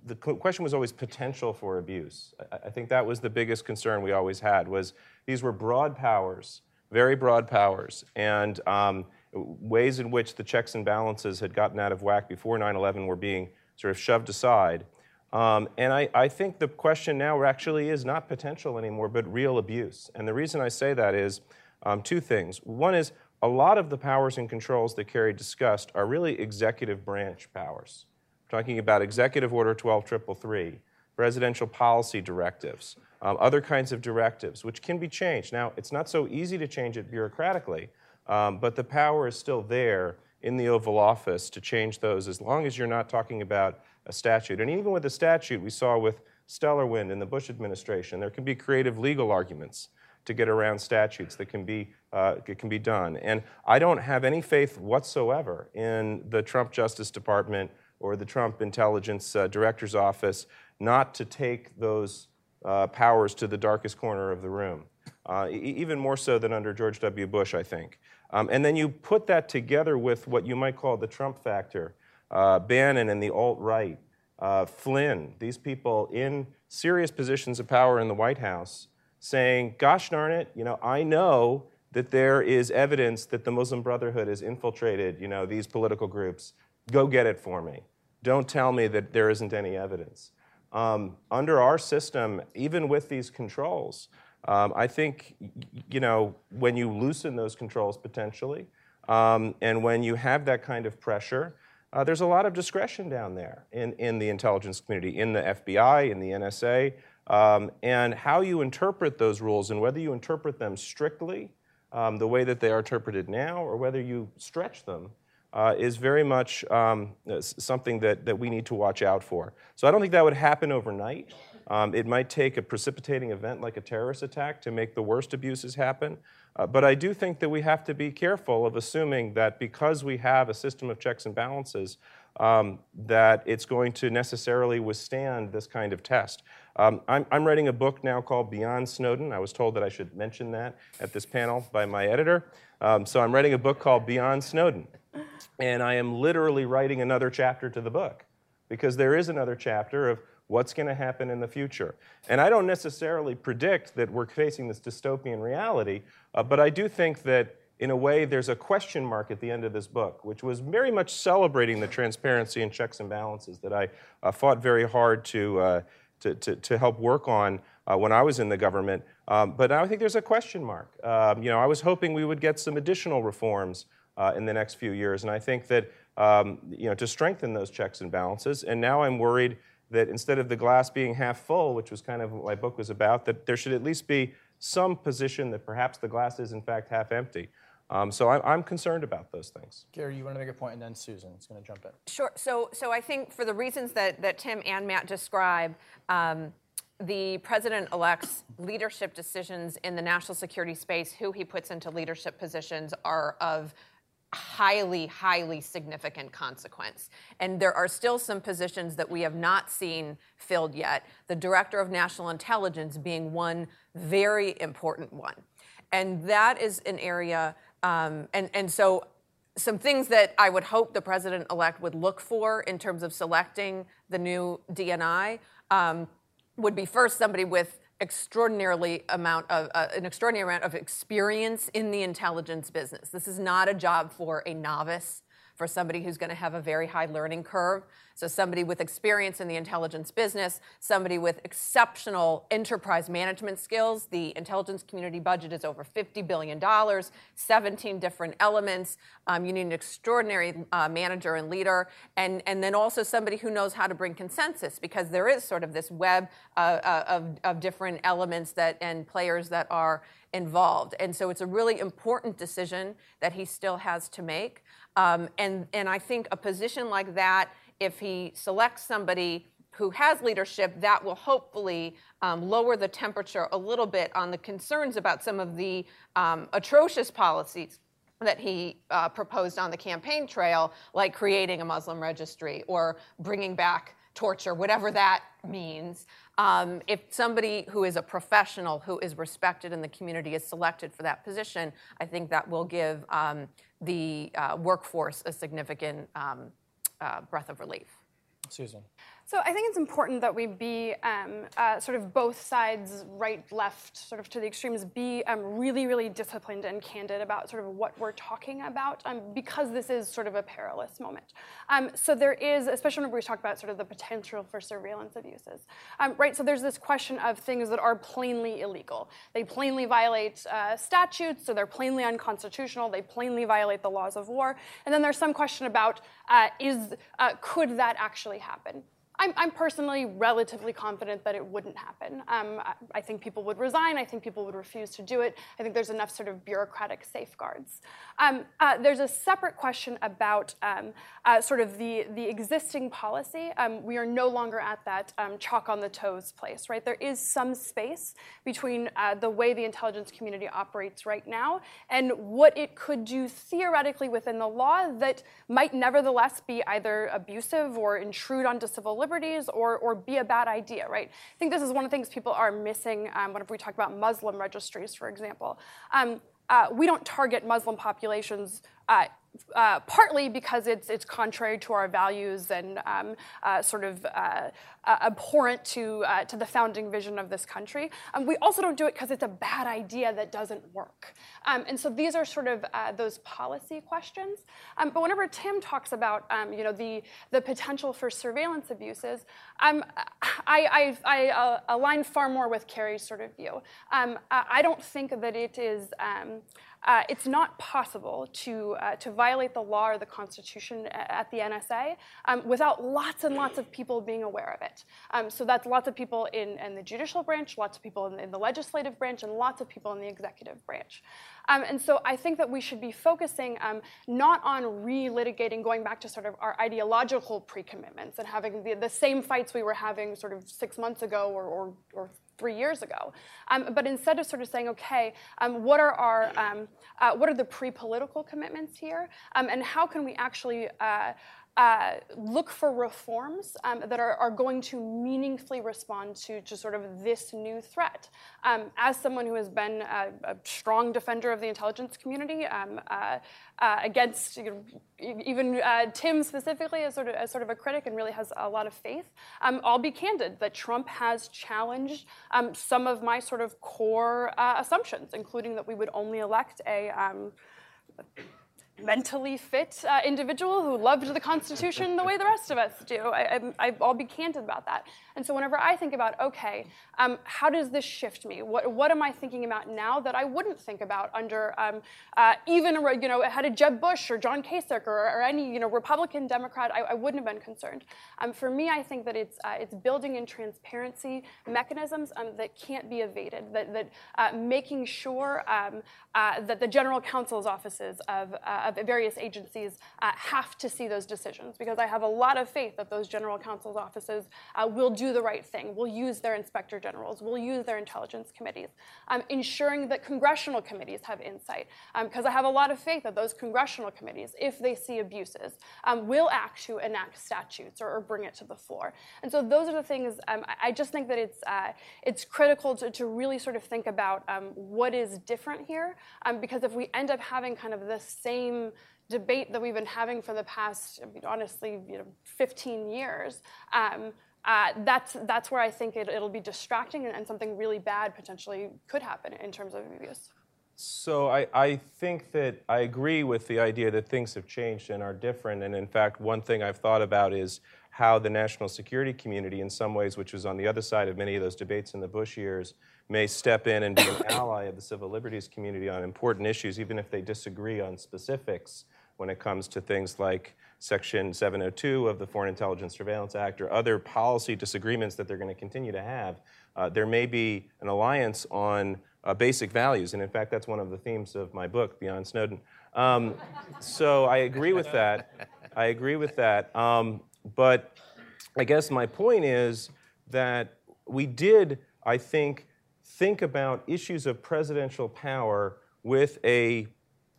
F: the question was always potential for abuse. I, I think that was the biggest concern we always had. Was these were broad powers, very broad powers, and um, ways in which the checks and balances had gotten out of whack before 9/11 were being sort of shoved aside. Um, and I, I think the question now actually is not potential anymore, but real abuse. And the reason I say that is um, two things. One is a lot of the powers and controls that Carrie discussed are really executive branch powers. Talking about Executive Order 12333, presidential policy directives, um, other kinds of directives, which can be changed. Now, it's not so easy to change it bureaucratically, um, but the power is still there in the Oval Office to change those as long as you're not talking about a statute. And even with a statute, we saw with Stellarwind in the Bush administration, there can be creative legal arguments to get around statutes that can be, uh, can be done. And I don't have any faith whatsoever in the Trump Justice Department or the Trump Intelligence uh, Director's Office not to take those uh, powers to the darkest corner of the room, uh, e- even more so than under George W. Bush, I think. Um, and then you put that together with what you might call the Trump factor, uh, Bannon and the alt right, uh, Flynn, these people in serious positions of power in the White House saying, gosh darn it, you know, I know that there is evidence that the Muslim Brotherhood has infiltrated, you know, these political groups. Go get it for me. Don't tell me that there isn't any evidence. Um, under our system, even with these controls, um, I think, you know, when you loosen those controls potentially, um, and when you have that kind of pressure, uh, there's a lot of discretion down there in, in the intelligence community, in the FBI, in the NSA, um, and how you interpret those rules and whether you interpret them strictly um, the way that they are interpreted now or whether you stretch them uh, is very much um, something that, that we need to watch out for. So I don't think that would happen overnight. Um, it might take a precipitating event like a terrorist attack to make the worst abuses happen. Uh, but I do think that we have to be careful of assuming that because we have a system of checks and balances, um, that it's going to necessarily withstand this kind of test. Um, I'm, I'm, writing a book now called Beyond Snowden. I was told that I should mention that at this panel by my editor. Um, so I'm writing a book called Beyond Snowden. And I am literally writing another chapter to the book because there is another chapter of what's going to happen in the future. And I don't necessarily predict that we're facing this dystopian reality, uh, but I do think that in a way there's a question mark at the end of this book, which was very much celebrating the transparency and checks and balances that I uh, fought very hard to, uh, to, to, to, help work on uh, when I was in the government. Um, but now I think there's a question mark. Um, you know, I was hoping we would get some additional reforms uh, in the next few years, and I think that um, you know to strengthen those checks and balances. And now I'm worried that instead of the glass being half full, which was kind of what my book was about, that there should at least be some position that perhaps the glass is in fact half empty. Um, so I'm, I'm, concerned about those things.
B: Carrie, you want to make a point, and then Susan is going to jump in.
E: Sure. So, so I think for the reasons that, that Tim and Matt describe, um, the president-elect's leadership decisions in the national security space, who he puts into leadership positions, are of highly, highly significant consequence. And there are still some positions that we have not seen filled yet, the Director of National Intelligence being one very important one. And that is an area, um, and, and so some things that I would hope the president elect would look for in terms of selecting the new DNI um, would be first somebody with extraordinarily amount of uh, an extraordinary amount of experience in the intelligence business. This is not a job for a novice for somebody who's going to have a very high learning curve. So, somebody with experience in the intelligence business, somebody with exceptional enterprise management skills. The intelligence community budget is over $50 billion, 17 different elements. Um, you need an extraordinary uh, manager and leader, and, and then also somebody who knows how to bring consensus because there is sort of this web uh, uh of, of different elements that and players that are involved. And so, it's a really important decision that he still has to make. Um, and, and I think a position like that, if he selects somebody who has leadership, that will hopefully um, lower the temperature a little bit on the concerns about some of the um, atrocious policies that he uh, proposed on the campaign trail, like creating a Muslim registry or bringing back torture, whatever that means. Um, if somebody who is a professional, who is respected in the community, is selected for that position, I think that will give um, the uh, workforce a significant um, uh, breath of relief.
B: Susan.
C: So I think it's important that we be um, uh, sort of both sides, right, left, sort of to the extremes, be um, really, really disciplined and candid about sort of what we're talking about, um, because this is sort of a perilous moment. Um, so there is, especially when we talk about sort of the potential for surveillance abuses, um, right? So there's this question of things that are plainly illegal. They plainly violate uh, statutes, so they're plainly unconstitutional. They plainly violate the laws of war. And then there's some question about uh, is uh, could that actually happen? I'm, I'm, personally relatively confident that it wouldn't happen. Um, I, I, think people would resign. I think people would refuse to do it. I think there's enough sort of bureaucratic safeguards. Um, uh, there's a separate question about um, uh, sort of the, the existing policy. Um, we are no longer at that um, chalk on the toes place, right? There is some space between uh, the way the intelligence community operates right now and what it could do theoretically within the law that might nevertheless be either abusive or intrude onto civil liberties or, or be a bad idea, right? I think this is one of the things people are missing um, whenever we talk about Muslim registries, for example. Um, uh, we don't target Muslim populations uh, uh, partly because it's it's contrary to our values and um, uh, sort of uh, uh, abhorrent to to the founding vision of this country. Um, we also don't do it because it's a bad idea that doesn't work. Um, and so these are sort of those policy questions. Um, but whenever Tim talks about um, you know the the potential for surveillance abuses, um, I, I, I align far more with Carrie's sort of view. I don't think that it is uh, it's not possible to, uh, to violate the law or the Constitution at the NSA um, without lots and lots of people being aware of it. Um, so that's lots of people in, in, the judicial branch, lots of people in, in, the legislative branch, and lots of people in the executive branch. Um, and so I think that we should be focusing um, not on relitigating, going back to sort of our ideological pre-commitments and having the, the same fights we were having sort of six months ago or, or, or three years ago. Um, but instead of sort of saying, okay, um, what are our, um, uh, what are the pre-political commitments here, um, and how can we actually uh, uh, look for reforms um, that are, are, going to meaningfully respond to, to sort of this new threat. Um, as someone who has been a, a, strong defender of the intelligence community um, uh, uh, against you know, even uh, Tim specifically as sort, of, as sort of a critic and really has a lot of faith, um, I'll be candid that Trump has challenged um, some of my sort of core uh, assumptions, including that we would only elect a um, mentally fit uh, individual who loved the Constitution the way the rest of us do. I, will be candid about that. And so whenever I think about, okay, um, how does this shift me? What, what am I thinking about now that I wouldn't think about under um, uh, even you know had a Jeb Bush or John Kasich or, or any you know Republican Democrat, I, I wouldn't have been concerned. Um, for me, I think that it's uh, it's building in transparency mechanisms um, that can't be evaded. That that uh, making sure um, uh, that the general counsel's offices of, uh, of various agencies uh, have to see those decisions because I have a lot of faith that those general counsel's offices will do the right thing, We'll use their inspector generals, We'll use their intelligence committees, um, ensuring that congressional committees have insight. Because um, I have a lot of faith that those congressional committees, if they see abuses, um, will act to enact statutes or, or, bring it to the floor. And so those are the things um, I just think that it's, uh, it's critical to, to really sort of think about um, what is different here. Um, because if we end up having kind of the same debate that we've been having for the past, honestly, you know, 15 years, um, uh, that's, that's where I think it, will be distracting and, and, something really bad potentially could happen in terms of abuse.
F: So I, I think that I agree with the idea that things have changed and are different. And in fact, one thing I've thought about is how the national security community, in some ways, which was on the other side of many of those debates in the Bush years, may step in and be an ally of the civil liberties community on important issues, even if they disagree on specifics when it comes to things like Section 702 of the Foreign Intelligence Surveillance Act or other policy disagreements that they're going to continue to have, uh, there may be an alliance on uh, basic values. And in fact, that's one of the themes of my book, Beyond Snowden. Um, so I agree with that. I agree with that. Um, but I guess my point is that we did, I think, think about issues of presidential power with a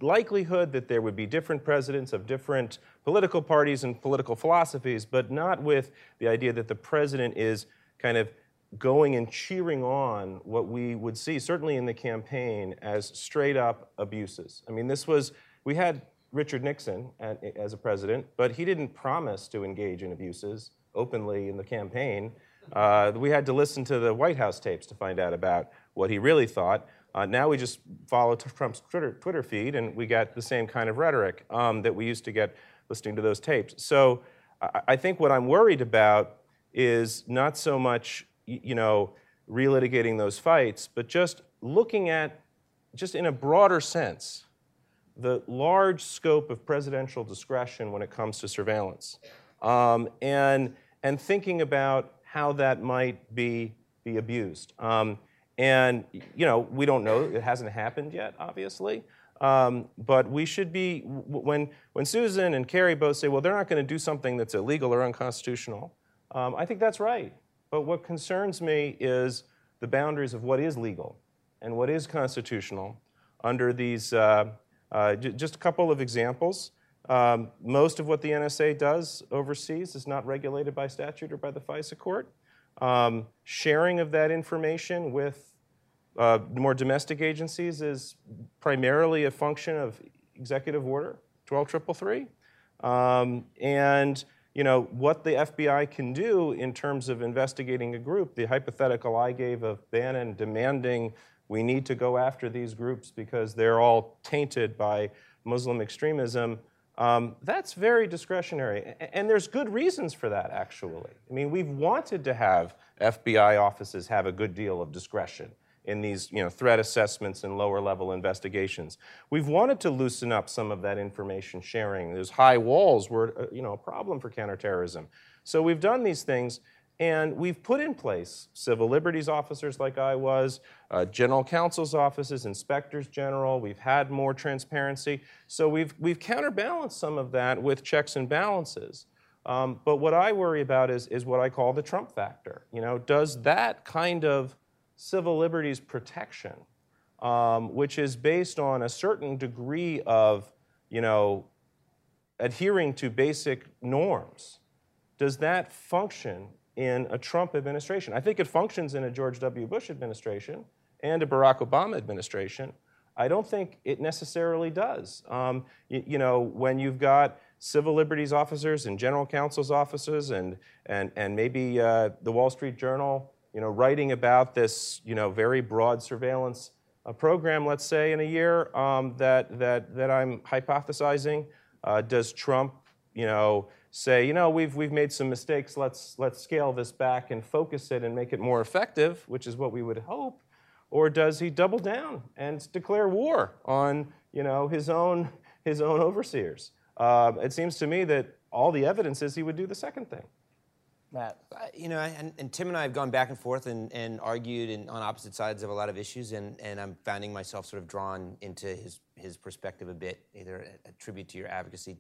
F: likelihood that there would be different presidents of different political parties and political philosophies, but not with the idea that the president is kind of going and cheering on what we would see, certainly in the campaign, as straight up abuses. I mean, this was, we had Richard Nixon as a president, but he didn't promise to engage in abuses openly in the campaign. Uh, we had to listen to the White House tapes to find out about what he really thought. Uh, now we just follow Trump's Twitter, Twitter, feed and we get the same kind of rhetoric um, that we used to get listening to those tapes. So I, I think what I'm worried about is not so much, you know, relitigating those fights, but just looking at, just in a broader sense, the large scope of presidential discretion when it comes to surveillance, um, and, and thinking about how that might be, be abused. Um, and, you know, we don't know, it hasn't happened yet, obviously. Um, but we should be, when, when Susan and Carrie both say, well, they're not going to do something that's illegal or unconstitutional, um, I think that's right. But what concerns me is the boundaries of what is legal and what is constitutional under these, uh, uh, just a couple of examples. Um, most of what the NSA does overseas is not regulated by statute or by the FISA court. Um, sharing of that information with uh, more domestic agencies is primarily a function of executive order 12333. Um, and you know what the FBI can do in terms of investigating a group. The hypothetical I gave of Bannon demanding we need to go after these groups because they're all tainted by Muslim extremism. Um, that's very discretionary. And there's good reasons for that, actually. I mean, we've wanted to have FBI offices have a good deal of discretion in these you know, threat assessments and lower level investigations. We've wanted to loosen up some of that information sharing. Those high walls were uh, you know, a problem for counterterrorism. So we've done these things. And we've put in place civil liberties officers like I was, uh, general counsel's offices, inspectors general. We've had more transparency. So we've, we've counterbalanced some of that with checks and balances. Um, but what I worry about is, is what I call the Trump factor. You know, does that kind of civil liberties protection, um, which is based on a certain degree of, you know, adhering to basic norms, does that function in a Trump administration. I think it functions in a George W. Bush administration and a Barack Obama administration. I don't think it necessarily does. Um, you, you, know, when you've got civil liberties officers and general counsel's offices and, and, and maybe uh, the Wall Street Journal, you know, writing about this, you know, very broad surveillance uh, program, let's say, in a year um, that, that, that I'm hypothesizing, uh, does Trump, you know, say, you know, we've, we've made some mistakes, let's, let's scale this back and focus it and make it more effective, which is what we would hope? Or does he double down and declare war on, you know, his own, his own overseers? Uh, it seems to me that all the evidence is he would do the second thing.
B: Matt.
D: You know, and, and, Tim and I have gone back and forth and, and argued in, on opposite sides of a lot of issues, and, and I'm finding myself sort of drawn into his, his perspective a bit, either a, a tribute to your advocacy,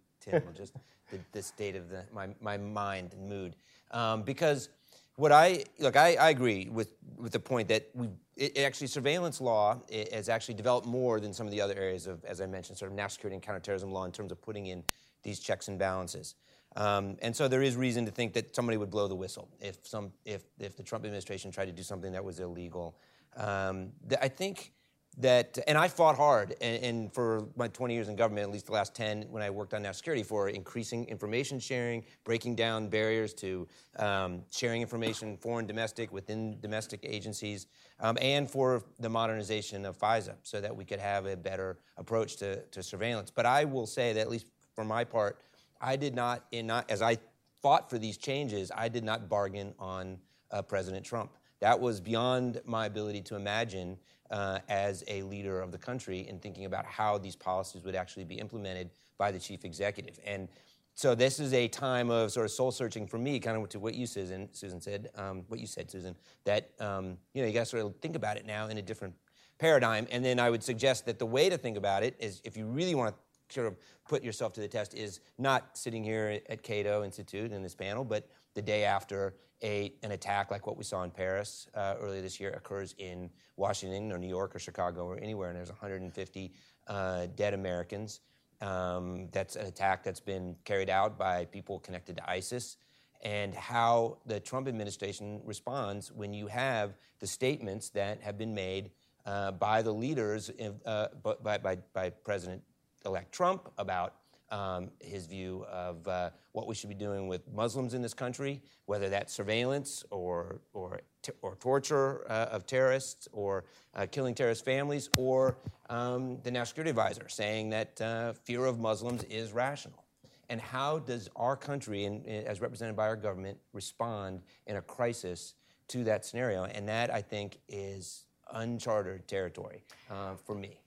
D: Just the, the, state of the, my, my mind and mood. Um, because what I, look, I, I agree with, with the point that we it, actually surveillance law has actually developed more than some of the other areas of, as I mentioned, sort of national security and counterterrorism law in terms of putting in these checks and balances. Um, and so there is reason to think that somebody would blow the whistle if some if if the Trump administration tried to do something that was illegal. Um, I think that, and I fought hard, and, and, for my 20 years in government, at least the last 10, when I worked on national security, for increasing information sharing, breaking down barriers to um, sharing information, foreign, domestic, within domestic agencies, um, and for the modernization of FISA, so that we could have a better approach to, to surveillance. But I will say that, at least for my part, I did not, in not, as I fought for these changes, I did not bargain on uh, President Trump. That was beyond my ability to imagine uh, as a leader of the country in thinking about how these policies would actually be implemented by the chief executive. And so this is a time of sort of soul searching for me, kind of to what you, Susan, Susan said, um, what you said, Susan, that um, you know you got to sort of think about it now in a different paradigm. And then I would suggest that the way to think about it is, if you really want to sort of put yourself to the test is not sitting here at Cato Institute in this panel, but the day after a, an attack like what we saw in Paris uh, earlier this year occurs in Washington or New York or Chicago or anywhere, and there's 150 uh, dead Americans. Um, that's an attack that's been carried out by people connected to ISIS. And how the Trump administration responds when you have the statements that have been made uh, by the leaders, uh, by, by, by President elect Trump about um, his view of uh, what we should be doing with Muslims in this country, whether that's surveillance or, or, or torture uh, of terrorists or uh, killing terrorist families, or um, the National Security Advisor saying that uh, fear of Muslims is rational. And how does our country, in, in, as represented by our government, respond in a crisis to that scenario? And that, I think, is uncharted territory uh, for me.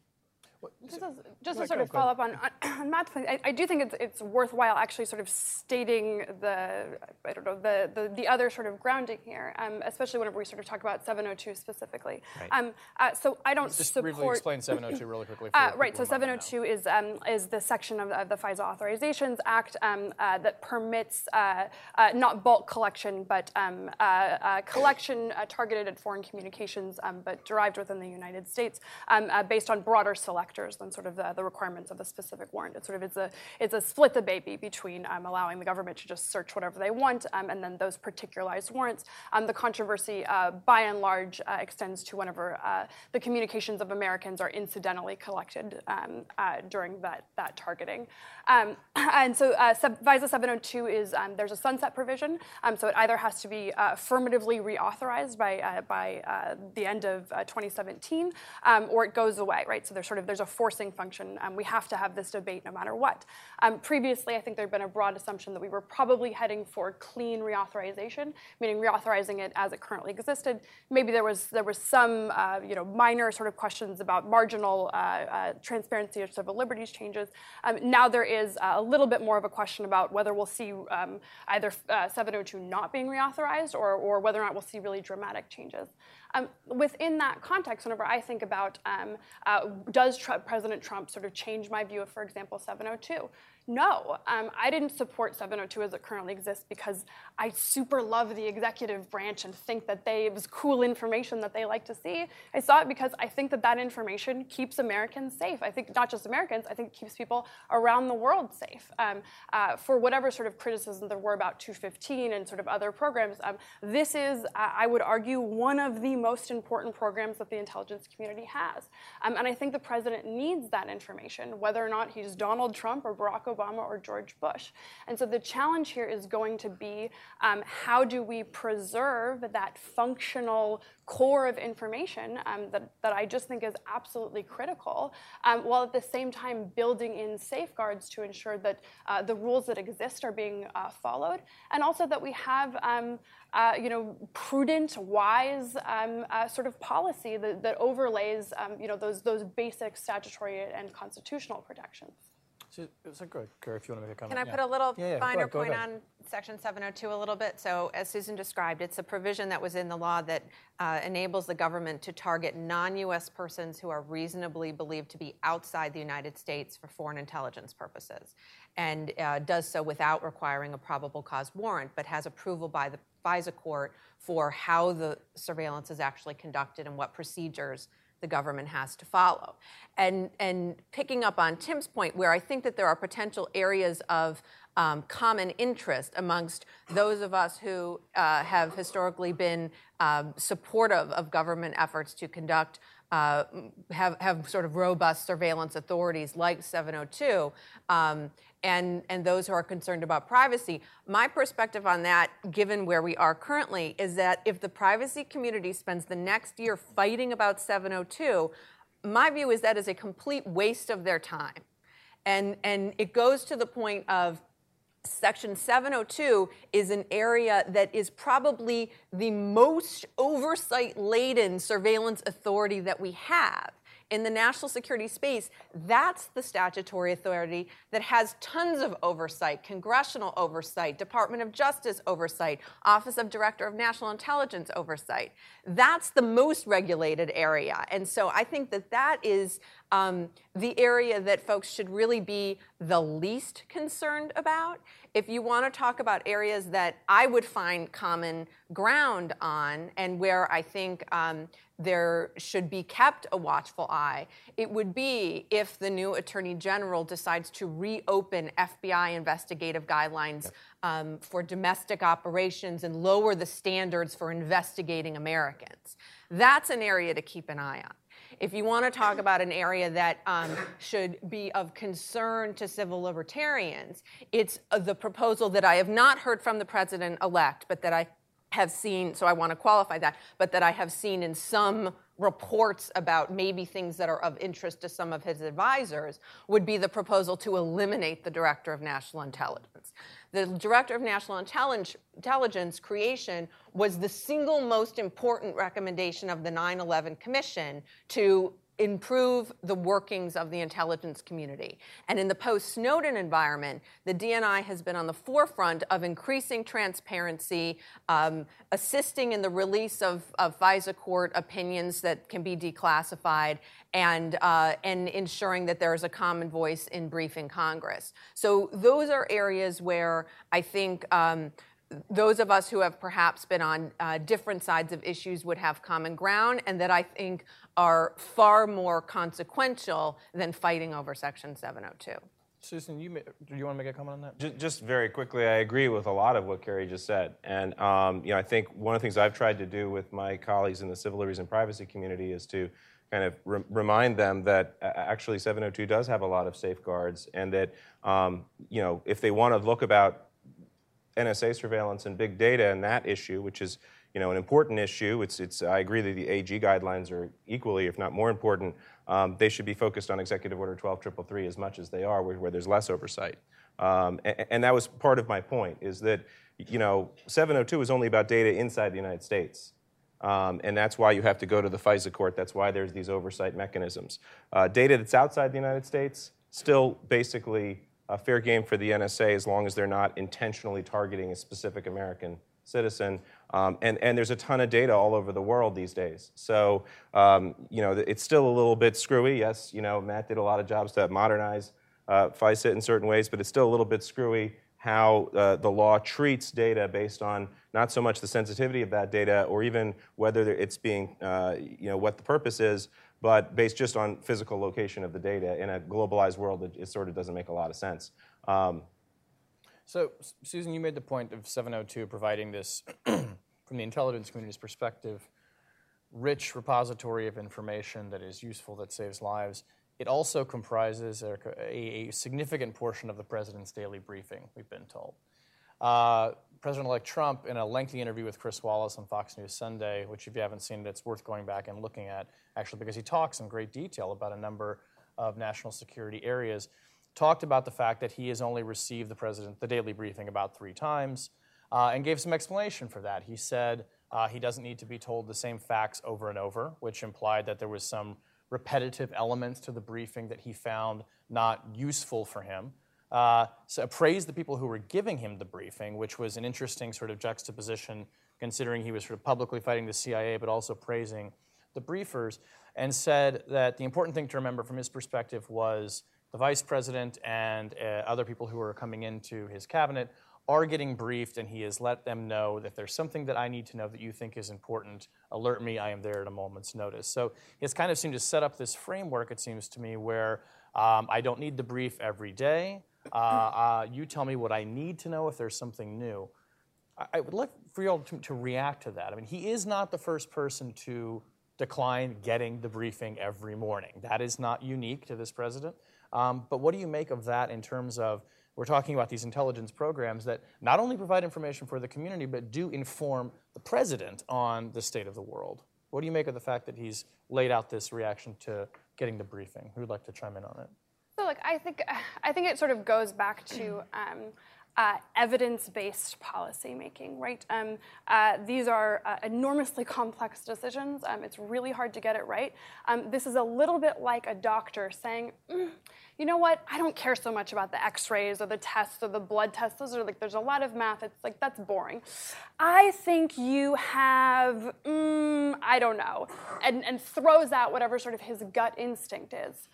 C: Just, just to sort of follow up on, <clears throat> on Matt's point, I, I, do think it's, it's worthwhile actually sort of stating the, I don't know, the, the, the other sort of grounding here, um, especially whenever we sort of talk about 702 specifically.
D: Right.
C: Um, uh, so I don't
B: just
C: support.
B: briefly explain 702 really <laughs> quickly.
C: Uh, right. So 702 is um, is the section of, of, the FISA Authorizations Act um, uh, that permits uh, uh, not bulk collection, but um, uh, collection targeted at foreign communications, um, but derived within the United States, um, based on broader selection factors than sort of the, the requirements of a specific warrant. It's sort of it's a it's a split the baby between um, allowing the government to just search whatever they want um, and then those particularized warrants. Um, the controversy, uh, by and large, uh, extends to whenever uh, the communications of Americans are incidentally collected um, uh, during that that targeting. Um, <clears throat> and so uh, FISA 702 is there's a sunset provision, so it either has to be affirmatively reauthorized by by the end of 2017 or it goes away, right? So there's sort of there's a forcing function. And we have to have this debate no matter what. previously, I think there had been a broad assumption that we were probably heading for clean reauthorization, meaning reauthorizing it as it currently existed. Maybe there was there was some uh, you know minor sort of questions about marginal uh, uh, transparency or civil liberties changes. Um, now there is a little bit more of a question about whether we'll see um, either uh, 702 not being reauthorized or, or whether or not we'll see really dramatic changes. Um, within that context, whenever I think about um, uh, does Trump, President Trump sort of change my view of, for example, 702? No, um, I didn't support 702 as it currently exists because I super love the executive branch and think that they it was cool information that they like to see. I saw it because I think that that information keeps Americans safe. I think not just Americans, I think it keeps people around the world safe. Um, uh, for whatever sort of criticism there were about 215 and sort of other programs, um, this is, uh, I would argue, one of the most important programs that the intelligence community has. Um, and I think the president needs that information, whether or not he's Donald Trump or Barack Obama Obama or George Bush. And so the challenge here is going to be um, how do we preserve that functional core of information um, that, that I just think is absolutely critical, um, while at the same time building in safeguards to ensure that uh, the rules that exist are being uh, followed, and also that we have um, uh, you know, prudent, wise um, uh, sort of policy that, that overlays um, you know, those, those basic statutory and constitutional protections.
B: So, so good, Carrie, if you want to make a comment.
E: Can I put a little
B: yeah, yeah,
E: finer
B: ahead,
E: point on Section 702 a little bit? So, as Susan described, it's a provision that was in the law that uh, enables the government to target non US persons who are reasonably believed to be outside the United States for foreign intelligence purposes, and uh, does so without requiring a probable cause warrant, but has approval by the FISA court for how the surveillance is actually conducted and what procedures the government has to follow. And, and picking up on Tim's point, where I think that there are potential areas of um, common interest amongst those of us who uh, have historically been um, supportive of government efforts to conduct uh, have, have sort of robust surveillance authorities like 702 um, and, and those who are concerned about privacy. My perspective on that, given where we are currently, is that if the privacy community spends the next year fighting about 702, my view is that is a complete waste of their time. And, and it goes to the point of Section 702 is an area that is probably the most oversight laden surveillance authority that we have in the national security space, that's the statutory authority that has tons of oversight congressional oversight, Department of Justice oversight, Office of Director of National Intelligence oversight. That's the most regulated area. And so I think that that is um, the area that folks should really be the least concerned about. If you want to talk about areas that I would find common ground on and where I think um, there should be kept a watchful eye, it would be if the new Attorney General decides to reopen FBI investigative guidelines yep. um, for domestic operations and lower the standards for investigating Americans. That's an area to keep an eye on. If you want to talk about an area that um, should be of concern to civil libertarians, it's uh, the proposal that I have not heard from the president elect, but that I have seen, so I want to qualify that, but that I have seen in some reports about maybe things that are of interest to some of his advisors would be the proposal to eliminate the director of national intelligence. The director of national intelligence creation was the single most important recommendation of the 9 11 Commission to improve the workings of the intelligence community. And in the post Snowden environment, the DNI has been on the forefront of increasing transparency, um, assisting in the release of, of FISA court opinions that can be declassified, and, uh, and ensuring that there is a common voice in briefing Congress. So those are areas where I think. Um, those of us who have perhaps been on uh, different sides of issues would have common ground, and that I think are far more consequential than fighting over Section 702.
B: Susan, you may, do you want to make a comment on that?
F: Just, just very quickly, I agree with a lot of what Carrie just said, and um, you know, I think one of the things I've tried to do with my colleagues in the civil liberties and privacy community is to kind of re- remind them that uh, actually 702 does have a lot of safeguards, and that um, you know, if they want to look about NSA surveillance and big data and that issue, which is you know an important issue. It's it's I agree that the AG guidelines are equally, if not more important. Um, they should be focused on Executive Order 12333 as much as they are, where, where there's less oversight. Um, and, and, that was part of my point is that you know 702 is only about data inside the United States. Um, and that's why you have to go to the FISA court. That's why there's these oversight mechanisms. Uh, data that's outside the United States, still basically a fair game for the NSA as long as they're not intentionally targeting a specific American citizen. Um, and, and there's a ton of data all over the world these days. So, um, you know, it's still a little bit screwy. Yes, you know, Matt did a lot of jobs to modernize uh, FISA in certain ways, but it's still a little bit screwy how uh, the law treats data based on not so much the sensitivity of that data or even whether it's being, uh, you know, what the purpose is, but based just on physical location of the data. In a globalized world, it, it sort of doesn't make a lot of sense. Um,
B: so, Susan, you made the point of 702 providing this, <clears throat> from the intelligence community's perspective, rich repository of information that is useful, that saves lives. It also comprises a, a, significant portion of the president's daily briefing, we've been told. Uh, President elect Trump, in a lengthy interview with Chris Wallace on Fox News Sunday, which, if you haven't seen it, it's worth going back and looking at, actually, because he talks in great detail about a number of national security areas, talked about the fact that he has only received the president, the daily briefing, about three times, uh, and gave some explanation for that. He said uh, he doesn't need to be told the same facts over and over, which implied that there was some repetitive elements to the briefing that he found not useful for him. Uh, so praised the people who were giving him the briefing, which was an interesting sort of juxtaposition, considering he was sort of publicly fighting the CIA, but also praising the briefers, and said that the important thing to remember from his perspective was the vice president and uh, other people who are coming into his cabinet are getting briefed, and he has let them know that there's something that I need to know that you think is important. Alert me, I am there at a moment's notice. So it's kind of seemed to set up this framework, it seems to me, where um, I don't need the brief every day. Uh, uh, you tell me what I need to know if there's something new. I, I would like for you all to, to react to that. I mean, he is not the first person to decline getting the briefing every morning. That is not unique to this president. Um, but what do you make of that in terms of we're talking about these intelligence programs that not only provide information for the community, but do inform the president on the state of the world? What do you make of the fact that he's laid out this reaction to getting the briefing? Who would like to chime in on it?
C: So, look, I think <sighs> I think it sort of goes back to um, uh, evidence-based policymaking, right? Um, uh, these are uh, enormously <laughs> complex decisions. Um, it's really hard to get it right. Um, this is a little bit like a doctor saying, mm, you know what? I don't care so much about the X-rays or the tests or the blood tests. Those are like there's a lot of math. It's like that's boring. I think you have, mm, I don't know, and and throws out whatever sort of his gut instinct is.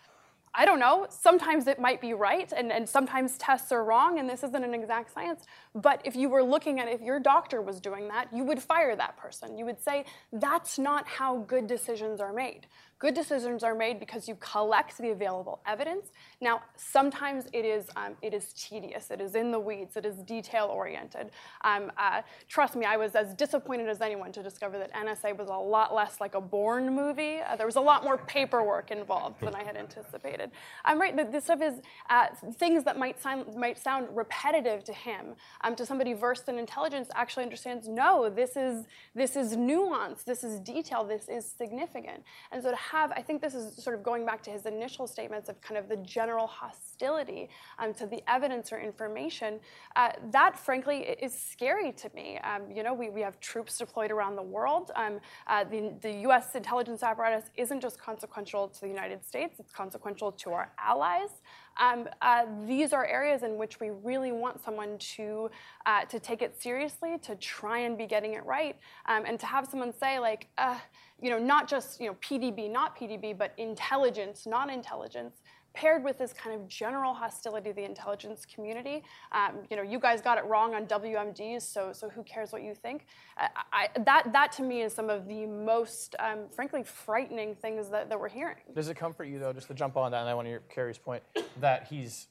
C: I don't know, sometimes it might be right, and, and sometimes tests are wrong, and this isn't an exact science. But if you were looking at if your doctor was doing that, you would fire that person. You would say, that's not how good decisions are made. Good decisions are made because you collect the available evidence. Now, sometimes it is, um, it is tedious, it is in the weeds, it is detail oriented. Um, uh, trust me, I was as disappointed as anyone to discover that NSA was a lot less like a Bourne movie. Uh, there was a lot more paperwork involved than I had anticipated. I'm right, this stuff is uh, things that might sound, might sound repetitive to him, um, to somebody versed in intelligence actually understands, no, this is, this is nuance, this is detail, this is significant. And so to have, I think this is sort of going back to his initial statements of kind of the general hostility um, to the evidence or information. Uh, that, frankly, is scary to me. Um, you know, we, we have troops deployed around the world. Um, uh, the, the U.S. intelligence apparatus isn't just consequential to the United States, it's consequential to our allies. Um, uh, these are areas in which we really want someone to uh, to take it seriously, to try and be getting it right, um, and to have someone say like, uh, you know, not just you know PDB, not PDB, but intelligence, non-intelligence. Paired with this kind of general hostility to the intelligence community. Um, you know, you guys got it wrong on WMDs, so so who cares what you think? I, I, that that to me is some of the most, um, frankly, frightening things that, that we're hearing.
B: Does it comfort you, though, just to jump on that, and I want to hear Carrie's point, that he's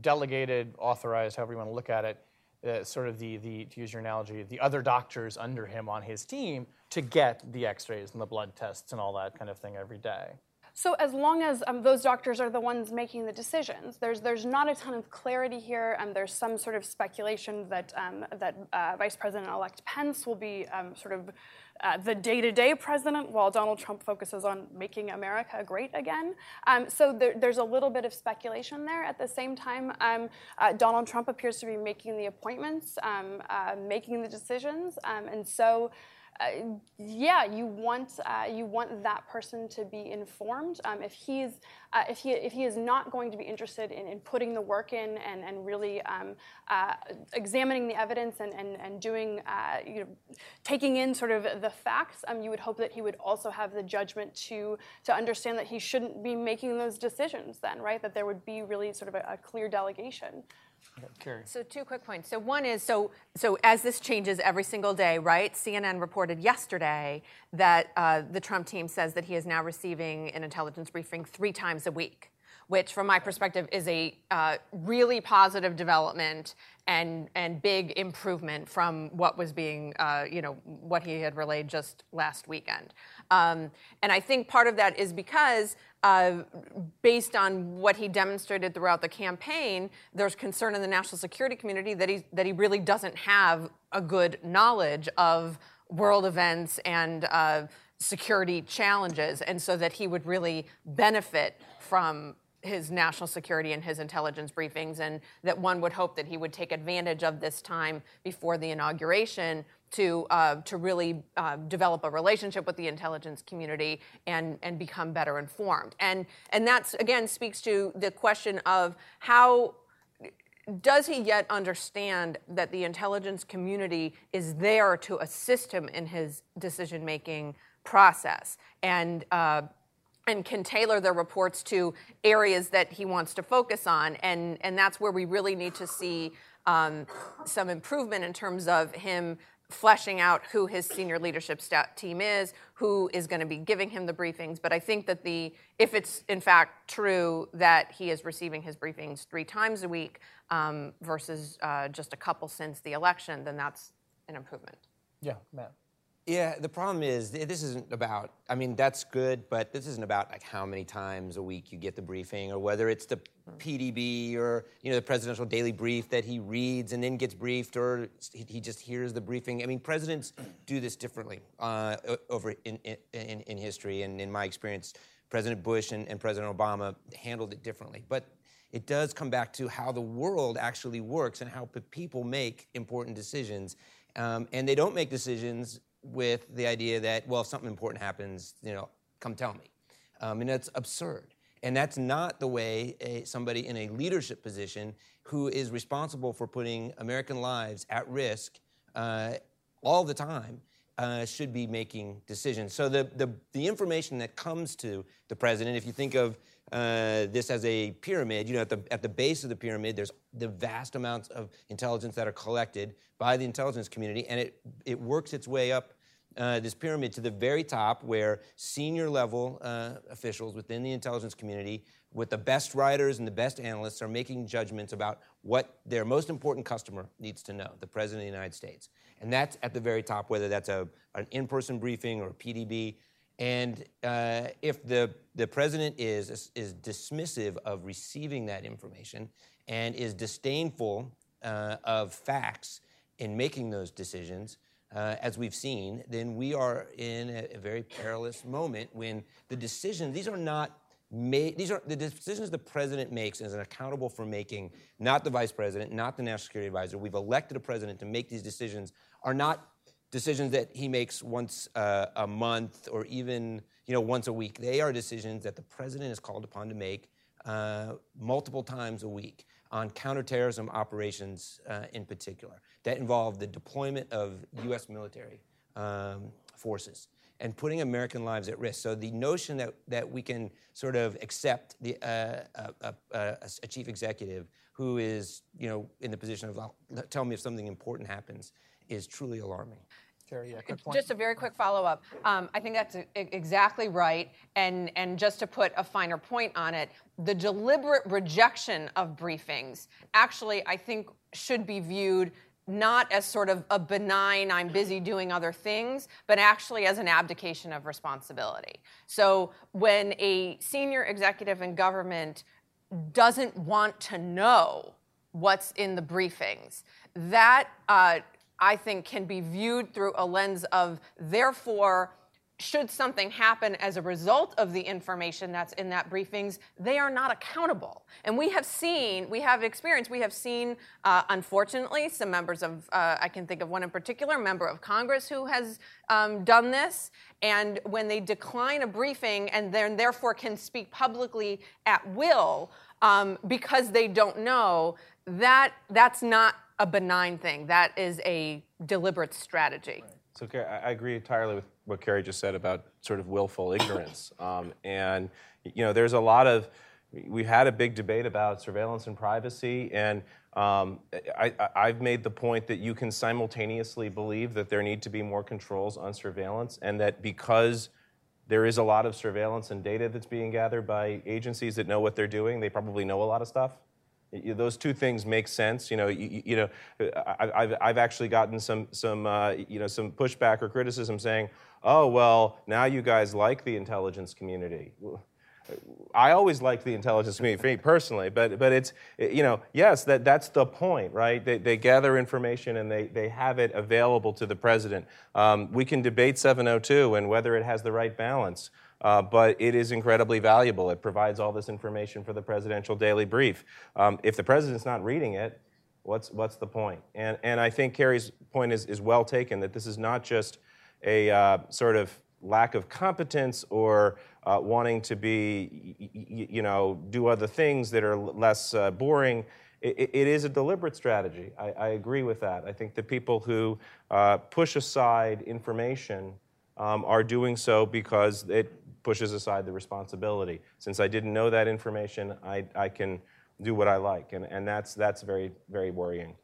B: delegated, authorized, however you want to look at it, uh, sort of the, the, to use your analogy, the other doctors under him on his team to get the x rays and the blood tests and all that kind of thing every day?
C: So as long as um, those doctors are the ones making the decisions, there's there's not a ton of clarity here, and there's some sort of speculation that um, that uh, Vice President-elect Pence will be um, sort of uh, the day-to-day president, while Donald Trump focuses on making America great again. Um, so there, there's a little bit of speculation there. At the same time, um, uh, Donald Trump appears to be making the appointments, um, uh, making the decisions, and so. Uh, yeah, you want uh, you want that person to be informed. Um, if he's uh, if he if he is not going to be interested in, in putting the work in and and really um, uh, examining the evidence and and and doing uh, you know taking in sort of the facts, um, you would hope that he would also have the judgment to to understand that he shouldn't be making those decisions. Then, right? That there would be really sort of a, a clear delegation.
B: Carrie.
E: So two quick points. So one is so so as this changes every single day, right? CNN reported yesterday that uh, the Trump team says that he is now receiving an intelligence briefing three times a week, which, from my perspective, is a uh, really positive development and and big improvement from what was being, uh, you know, what he had relayed just last weekend. Um, and I think part of that is because based on what he demonstrated throughout the campaign, there's concern in the national security community that he that he really doesn't have a good knowledge of world events and uh, security challenges, and so that he would really benefit from his national security and his intelligence briefings, and that one would hope that he would take advantage of this time before the inauguration to uh, to really uh, develop a relationship with the intelligence community and and become better informed. And and that's again speaks to the question of how does he yet understand that the intelligence community is there to assist him in his decision making process and uh, and can tailor their reports to areas that he wants to focus on and and that's where we really need to see um, some improvement in terms of him fleshing out who his senior leadership team is, who is going to be giving him the briefings. But I think that the if it's in fact true that he is receiving his briefings three times a week um, versus uh, just a couple since the election, then that's an improvement.
B: Yeah, Matt.
D: Yeah, the problem is this isn't about. I mean, that's good, but this isn't about like how many times a week you get the briefing, or whether it's the PDB or you know the presidential daily brief that he reads and then gets briefed, or he just hears the briefing. I mean, presidents do this differently uh, over in, in, in history, and in my experience, President Bush and, and President Obama handled it differently. But it does come back to how the world actually works and how people make important decisions. Um, and they don't make decisions with the idea that, well, if something important happens, you know, come tell me. Um, and that's absurd. And that's not the way a, somebody in a leadership position who is responsible for putting American lives at risk uh, all the time uh, should be making decisions. So the, the, the information that comes to the president, if you think of uh, this as a pyramid, you know, at the, at the base of the pyramid, there's the vast amounts of intelligence that are collected by the intelligence community, and it, it works its way up uh, this pyramid to the very top where senior level uh, officials within the intelligence community with the best writers and the best analysts are making judgments about what their most important customer needs to know, the President of the United States. And that's at the very top, whether that's a, an in-person briefing or a PDB. And uh, if the, the president is, is dismissive of receiving that information and is disdainful uh, of facts in making those decisions, uh, as we've seen, then we are in a, a, very perilous moment when the decisions, these are not made, these are the decisions the president makes is accountable for making, not the vice president, not the national security advisor. We've elected a president to make these decisions, are not decisions that he makes once uh, a month or even you know once a week. They are decisions that the president is called upon to make uh, multiple times a week on counterterrorism operations uh, in particular that involve the deployment of U.S. military um, forces. and putting American lives at risk. So the notion that, that we can sort of accept the, uh, a, a, a, chief executive who is, you know, in the position of tell me if something important happens is truly alarming.
B: Yeah, quick point.
E: Just a very quick follow-up. Um, I think that's a, exactly right, and and just to put a finer point on it, the deliberate rejection of briefings actually, I think, should be viewed not as sort of a benign, I'm busy doing other things, but actually as an abdication of responsibility. So when a senior executive in government doesn't want to know what's in the briefings, that uh, I think can be viewed through a lens of, therefore, should something happen as a result of the information that's in that briefings, they are not accountable. And we have seen, we have experience, we have seen, uh, unfortunately, some members of, uh, I can think of one in particular, member of Congress who has um, done this. And when they decline a briefing and then therefore can speak publicly at will um, because they don't know, that that's not a benign thing. That is a deliberate strategy. Right.
F: So I agree entirely with what Carrie just said about sort of willful ignorance. <coughs> Um, and you know, there's a lot of we had a big debate about surveillance and privacy, and um, I, have made the point that you can simultaneously believe that there need to be more controls on surveillance, and that because there is a lot of surveillance and data that's being gathered by agencies that know what they're doing, they probably know a lot of stuff. Those two things make sense. You know, you, you know, I've, I've actually gotten some some uh, you know some pushback or criticism saying, "Oh, well, now you guys like the intelligence community." I always liked the intelligence community, personally, but but it's you know yes that that's the point, right? They, they gather information and they they have it available to the president. Um, we can debate 702 and whether it has the right balance. Uh, but it is incredibly valuable. It provides all this information for the presidential daily brief. Um, if the president's not reading it, what's, what's the point? And, and I think Carrie's point is, is well taken that this is not just a uh, sort of lack of competence or uh, wanting to be, you know, do other things that are less uh, boring. It, it is a deliberate strategy. I, I, agree with that. I think the people who uh, push aside information um, are doing so because it pushes aside the responsibility. Since I didn't know that information, I, I can do what I like, and, and that's, that's very, very worrying.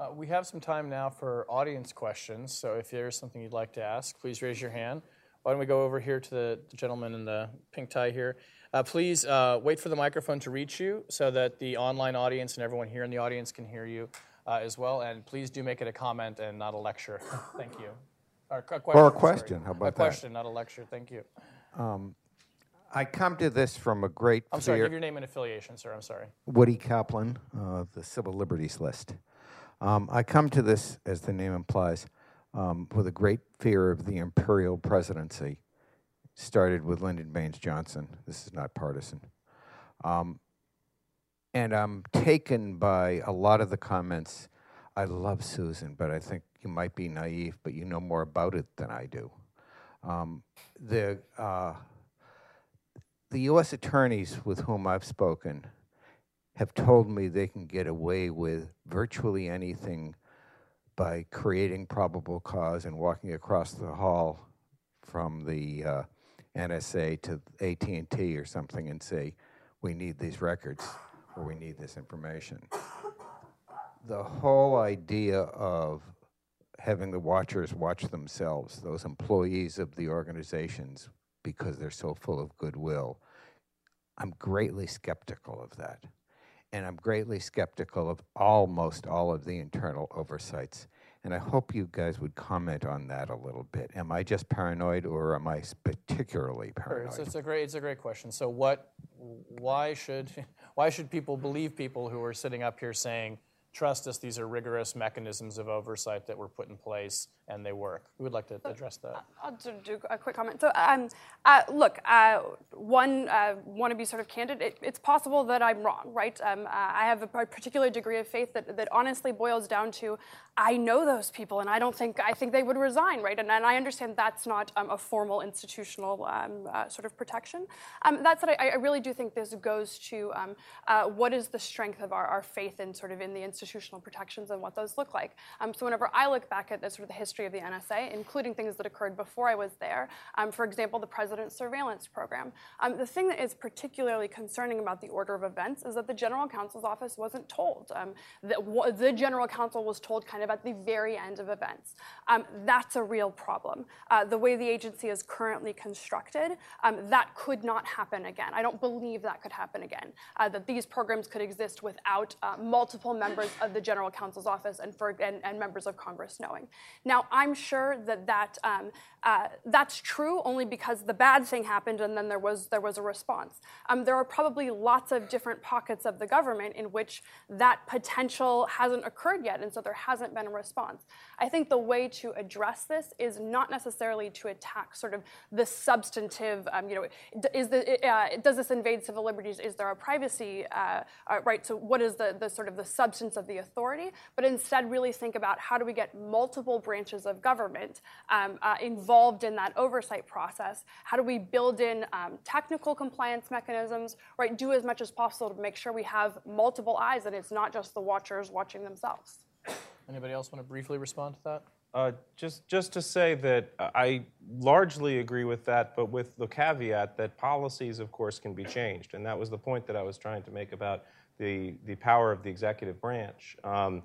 B: Uh, we have some time now for audience questions, so if there's something you'd like to ask, please raise your hand. Why don't we go over here to the, the gentleman in the pink tie here? Uh, please uh, wait for the microphone to reach you so that the online audience and everyone here in the audience can hear you uh, as well. And please do make it a comment and not a lecture. Thank you.
G: Or a question. Or a question. How about
B: a question, not a lecture. Thank you. Um,
G: I come to this from a great
B: I'm sorry, give your name and affiliation, sir. I'm sorry.
G: Woody Kaplan, uh, the Civil Liberties List. Um, I come to this, as the name implies, um, with a great fear of the imperial presidency. Started with Lyndon Baines Johnson. This is not partisan. Um, and I'm taken by a lot of the comments. I love Susan, but I think you might be naive, but you know more about it than I do. Um, the, uh, the U.S. attorneys with whom I've spoken have told me they can get away with virtually anything by creating probable cause and walking across the hall from the uh, NSA to AT&T or something and say, we need these records or we need this information. The whole idea of having the watchers watch themselves, those employees of the organizations, because they're so full of goodwill. I'm greatly skeptical of that. And I'm greatly skeptical of almost all of the internal oversights. And I hope you guys would comment on that a little bit. Am I just paranoid or am I particularly paranoid?
B: It's, it's, a great, it's a great question. So what, why should, <laughs> why should people believe people who are sitting up here saying, trust us, these are rigorous mechanisms of oversight that were put in place and they work. Who would like to address that?
C: I'll do a quick comment. So, um, uh, look, uh, one, uh, want to be sort of candid. It, it's possible that I'm wrong, right? Um, uh, I have a particular degree of faith that, that honestly boils down to I know those people, and I don't think I think they would resign, right? And, and I understand that's not um, a formal institutional um, uh, sort of protection. Um, that said, I, I, really do think this goes to um, uh, what is the strength of our, our, faith in sort of in the institutional protections and what those look like. so, whenever I look back at the sort of the history history of the NSA, including things that occurred before I was there. Um, for example, the president's surveillance program. Um, the thing that is particularly concerning about the order of events is that the general counsel's office wasn't told. Um, that the general counsel was told kind of at the very end of events. Um, that's a real problem. Uh, the way the agency is currently constructed, um, that could not happen again. I don't believe that could happen again. Uh, that these programs could exist without uh, multiple members of the general counsel's office and, for, and, and, members of Congress knowing. Now, I'm sure that, that um, uh, that's true only because the bad thing happened and then there was, there was a response. Um, there are probably lots of different pockets of the government in which that potential hasn't occurred yet, and so there hasn't been a response. I think the way to address this is not necessarily to attack sort of the substantive, um, you know, is the, uh, does this invade civil liberties? Is there a privacy uh, uh, right? So what is the, the sort of the substance of the authority? But instead really think about how do we get multiple branches of government um, uh, involved in that oversight process? How do we build in um, technical compliance mechanisms, right? Do as much as possible to make sure we have multiple eyes and it's not just the watchers watching themselves.
B: Anybody else want to briefly respond to that?
F: Uh, just, just to say that I largely agree with that, but with the caveat that policies, of course, can be changed. And that was the point that I was trying to make about the, the power of the executive branch. Um,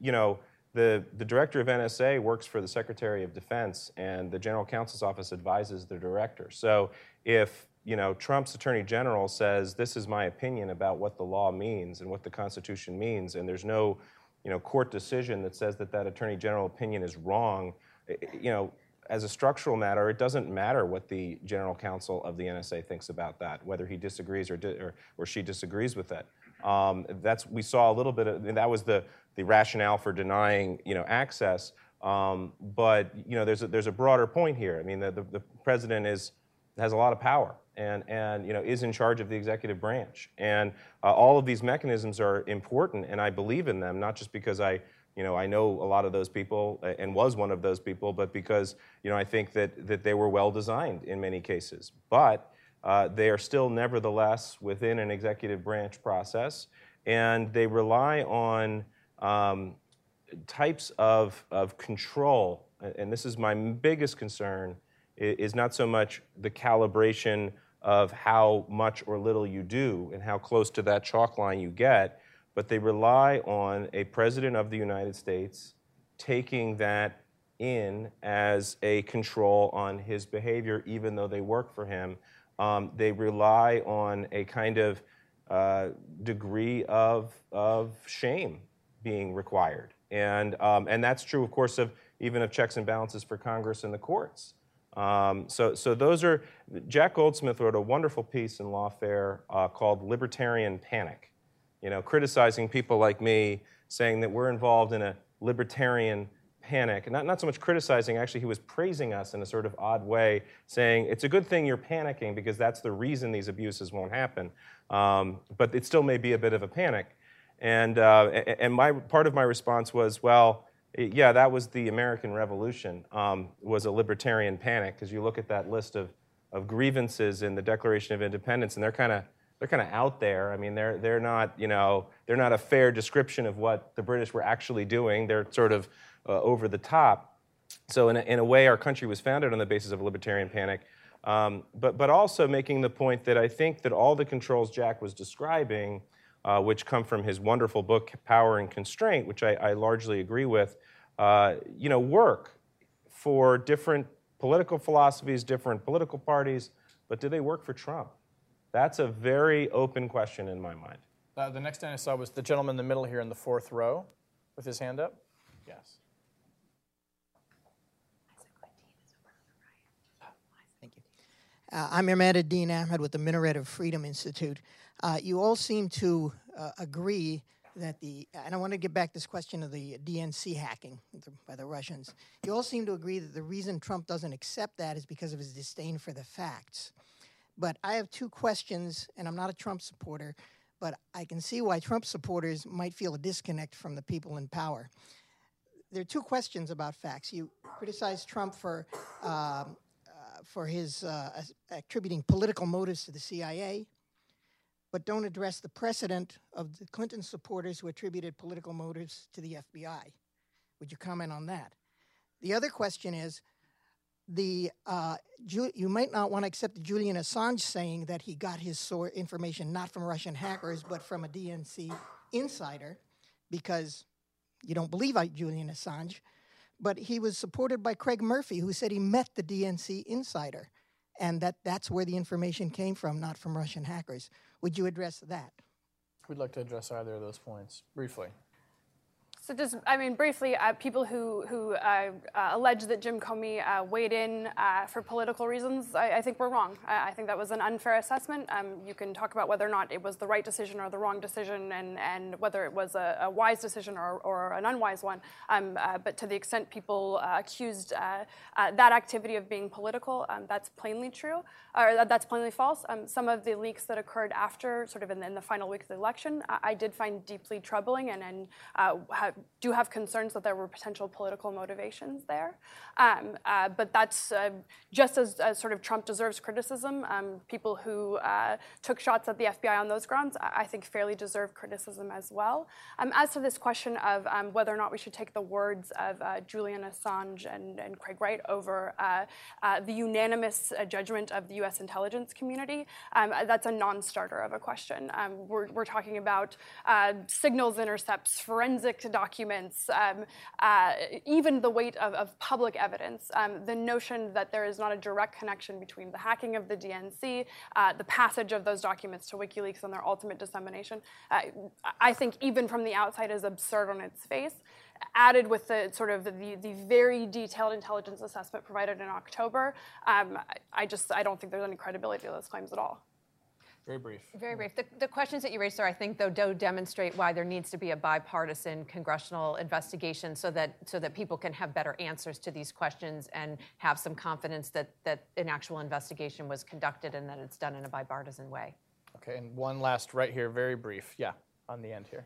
F: you know, the, the director of NSA works for the Secretary of Defense, and the General Counsel's Office advises the director. So if you know, Trump's Attorney General says, this is my opinion about what the law means and what the Constitution means, and there's no you know, court decision that says that that attorney general opinion is wrong, you know, as a structural matter, it doesn't matter what the general counsel of the NSA thinks about that, whether he disagrees or, di- or, or, she disagrees with it. Um, that's we saw a little bit of, that was the, the rationale for denying, you know, access. Um, but you know, there's a, there's a broader point here. I mean, the, the, the president is has a lot of power and, and you know, is in charge of the executive branch. And uh, all of these mechanisms are important, and I believe in them, not just because I, you know, I know a lot of those people and was one of those people, but because you know, I think that, that they were well designed in many cases. But uh, they are still, nevertheless, within an executive branch process, and they rely on um, types of, of control. And this is my biggest concern is not so much the calibration of how much or little you do and how close to that chalk line you get, but they rely on a president of the United States taking that in as a control on his behavior, even though they work for him. Um, they rely on a kind of uh, degree of, of shame being required. And, um, and that's true, of course, of even of checks and balances for Congress and the courts. Um, so, so those are, Jack Goldsmith wrote a wonderful piece in Lawfare uh, called Libertarian Panic, you know, criticizing people like me, saying that we're involved in a libertarian panic. Not, not so much criticizing, actually, he was praising us in a sort of odd way, saying it's a good thing you're panicking because that's the reason these abuses won't happen. Um, but it still may be a bit of a panic. And, uh, and my, part of my response was, well, yeah, that was the American Revolution, um, was a libertarian panic, because you look at that list of, of grievances in the Declaration of Independence, and they're kind of they're kind of out there. I mean, they're they're not you know they're not a fair description of what the British were actually doing. They're sort of uh, over the top. So in a, in a way, our country was founded on the basis of a libertarian panic, um, but but also making the point that I think that all the controls Jack was describing uh, which come from his wonderful book, Power and Constraint, which I, I largely agree with, uh, you know, work for different political philosophies, different political parties, but do they work for Trump? That's a very open question in my mind.
B: Uh, the next thing I saw was the gentleman in the middle here in the fourth row with his hand up. Yes.
H: Thank you. Uh, I'm Imad-ad-Dean Ahmad with the Minaret of Freedom Institute. Uh, you all seem to uh, agree that the, and I want to get back to this question of the DNC hacking by the Russians. You all seem to agree that the reason Trump doesn't accept that is because of his disdain for the facts. But I have two questions, and I'm not a Trump supporter, but I can see why Trump supporters might feel a disconnect from the people in power. There are two questions about facts. You criticize Trump for, uh, uh, for his uh, attributing political motives to the CIA, but don't address the precedent of the Clinton supporters who attributed political motives to the FBI. Would you comment on that? The other question is, the uh, Ju- you might not want to accept Julian Assange saying that he got his sor- information not from Russian hackers but from a DNC insider, because you don't believe Julian Assange. But he was supported by Craig Murray, who said he met the DNC insider, and that that's where the information came from, not from Russian hackers. Would you address that?
B: We'd like to address either of those points briefly.
C: So just, I mean, briefly, uh, people who, who uh, uh, allege that Jim Comey uh, weighed in uh, for political reasons, I, I think we're wrong. I, I, think that was an unfair assessment. Um, you can talk about whether or not it was the right decision or the wrong decision and, and whether it was a, a wise decision or, or an unwise one. Um, uh, but to the extent people accused that activity of being political, um, that's plainly true, or that's plainly false. Um, some of the leaks that occurred after, sort of in the, in the final week of the election, I, I did find deeply troubling and, and do have concerns that there were potential political motivations there. Um, uh, but that's uh, just as, as, sort of Trump deserves criticism. Um, people who uh, took shots at the FBI on those grounds, I think, fairly deserve criticism as well. Um, as to this question of um, whether or not we should take the words of uh, Julian Assange and, and, Craig Wright over uh, uh, the unanimous judgment of the U.S. intelligence community, um, that's a non-starter of a question. Um, we're, we're, talking about signals intercepts, forensic documents documents, um, uh, even the weight of, of public evidence, um, the notion that there is not a direct connection between the hacking of the DNC, uh, the passage of those documents to WikiLeaks, and their ultimate dissemination, uh, I think even from the outside is absurd on its face added with the sort of the, the, very detailed intelligence assessment provided in October, um, I just I don't think there's any credibility to those claims at all.
B: Very brief.
E: Very brief. The, the, questions that you raised there, I think, though, do demonstrate why there needs to be a bipartisan congressional investigation so that so that people can have better answers to these questions and have some confidence that that an actual investigation was conducted and that it's done in a bipartisan way.
B: Okay, and one last right here, very brief. Yeah, on the end here.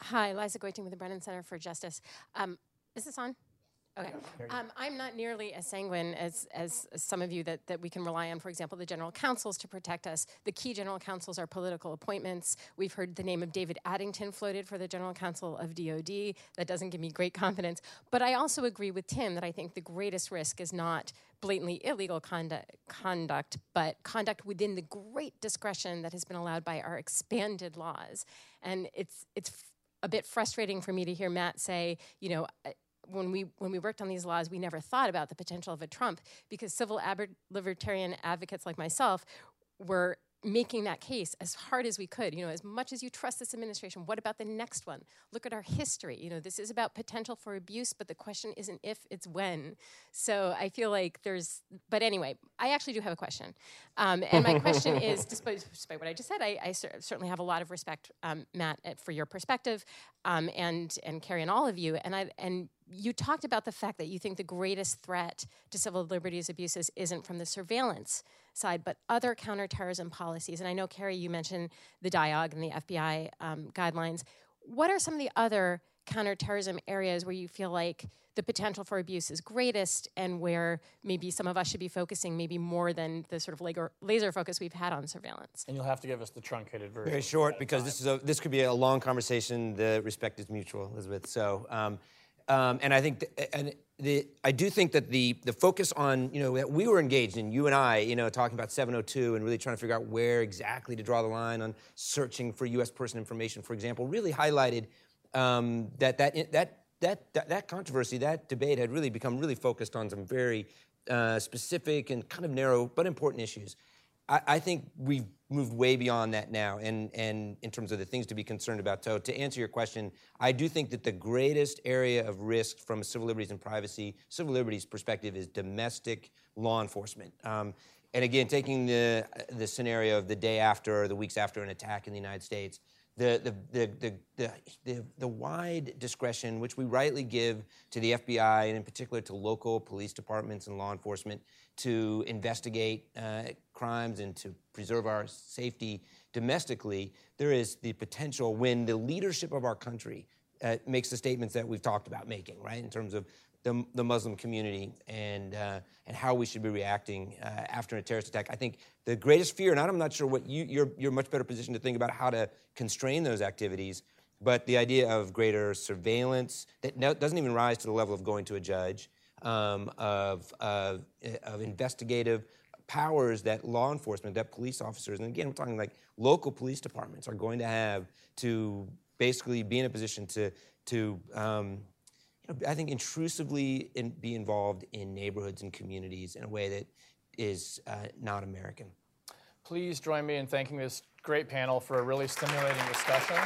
I: Hi, Liza Goitein with the Brennan Center for Justice. Um, is this on? Okay. Um, I'm not nearly as sanguine as, as, as, some of you that, that we can rely on, for example, the general counsels to protect us. The key general counsels are political appointments. We've heard the name of David Addington floated for the general counsel of DOD. That doesn't give me great confidence. But I also agree with Tim that I think the greatest risk is not blatantly illegal conduct, conduct but conduct within the great discretion that has been allowed by our expanded laws. And it's, it's a bit frustrating for me to hear Matt say, you know, when we when we worked on these laws, we never thought about the potential of a Trump because civil libertarian advocates like myself were making that case as hard as we could. You know, as much as you trust this administration, what about the next one? Look at our history. You know, this is about potential for abuse, but the question isn't if, it's when. So I feel like there's, but anyway, I actually do have a question. Um, and my question <laughs> is, despite, despite, what I just said, I, I certainly have a lot of respect, um, Matt, for your perspective um, and, and Carrie and all of you. And, I, and you talked about the fact that you think the greatest threat to civil liberties abuses isn't from the surveillance side, but other counterterrorism policies. And I know, Carrie, you mentioned the DIOG and the FBI um, guidelines. What are some of the other counterterrorism areas where you feel like the potential for abuse is greatest and where maybe some of us should be focusing maybe more than the sort of laser, laser focus we've had on surveillance?
B: And you'll have to give us the truncated version.
D: Very short because this is a, this could be a long conversation. The respect is mutual, Elizabeth. So, um, um, and I think, th- and the, I do think that the the focus on you know that we were engaged in you and I you know talking about 702 and really trying to figure out where exactly to draw the line on searching for U.S. person information, for example, really highlighted um, that, that that that that that controversy, that debate had really become really focused on some very uh, specific and kind of narrow but important issues. I, I, think we've moved way beyond that now, and, and in terms of the things to be concerned about. So, to answer your question, I do think that the greatest area of risk from a civil liberties and privacy, civil liberties perspective, is domestic law enforcement. Um, and again, taking the the scenario of the day after or the weeks after an attack in the United States, the, the, the, the, the, wide discretion which we rightly give to the FBI and in particular to local police departments and law enforcement to investigate uh, crimes and to preserve our safety domestically, there is the potential when the leadership of our country uh, makes the statements that we've talked about making, right, in terms of the, the Muslim community and, uh, and how we should be reacting uh, after a terrorist attack. I think the greatest fear, and I'm not sure what you, you're, you're much better positioned to think about how to constrain those activities. but the idea of greater surveillance that no, doesn't even rise to the level of going to a judge, um, of, of, of investigative powers that law enforcement, that police officers, and again, we're talking like local police departments are going to have to basically be in a position to, to um, I think, intrusively in, be involved in neighborhoods and communities in a way that is uh, not American.
B: Please join me in thanking this great panel for a really stimulating discussion.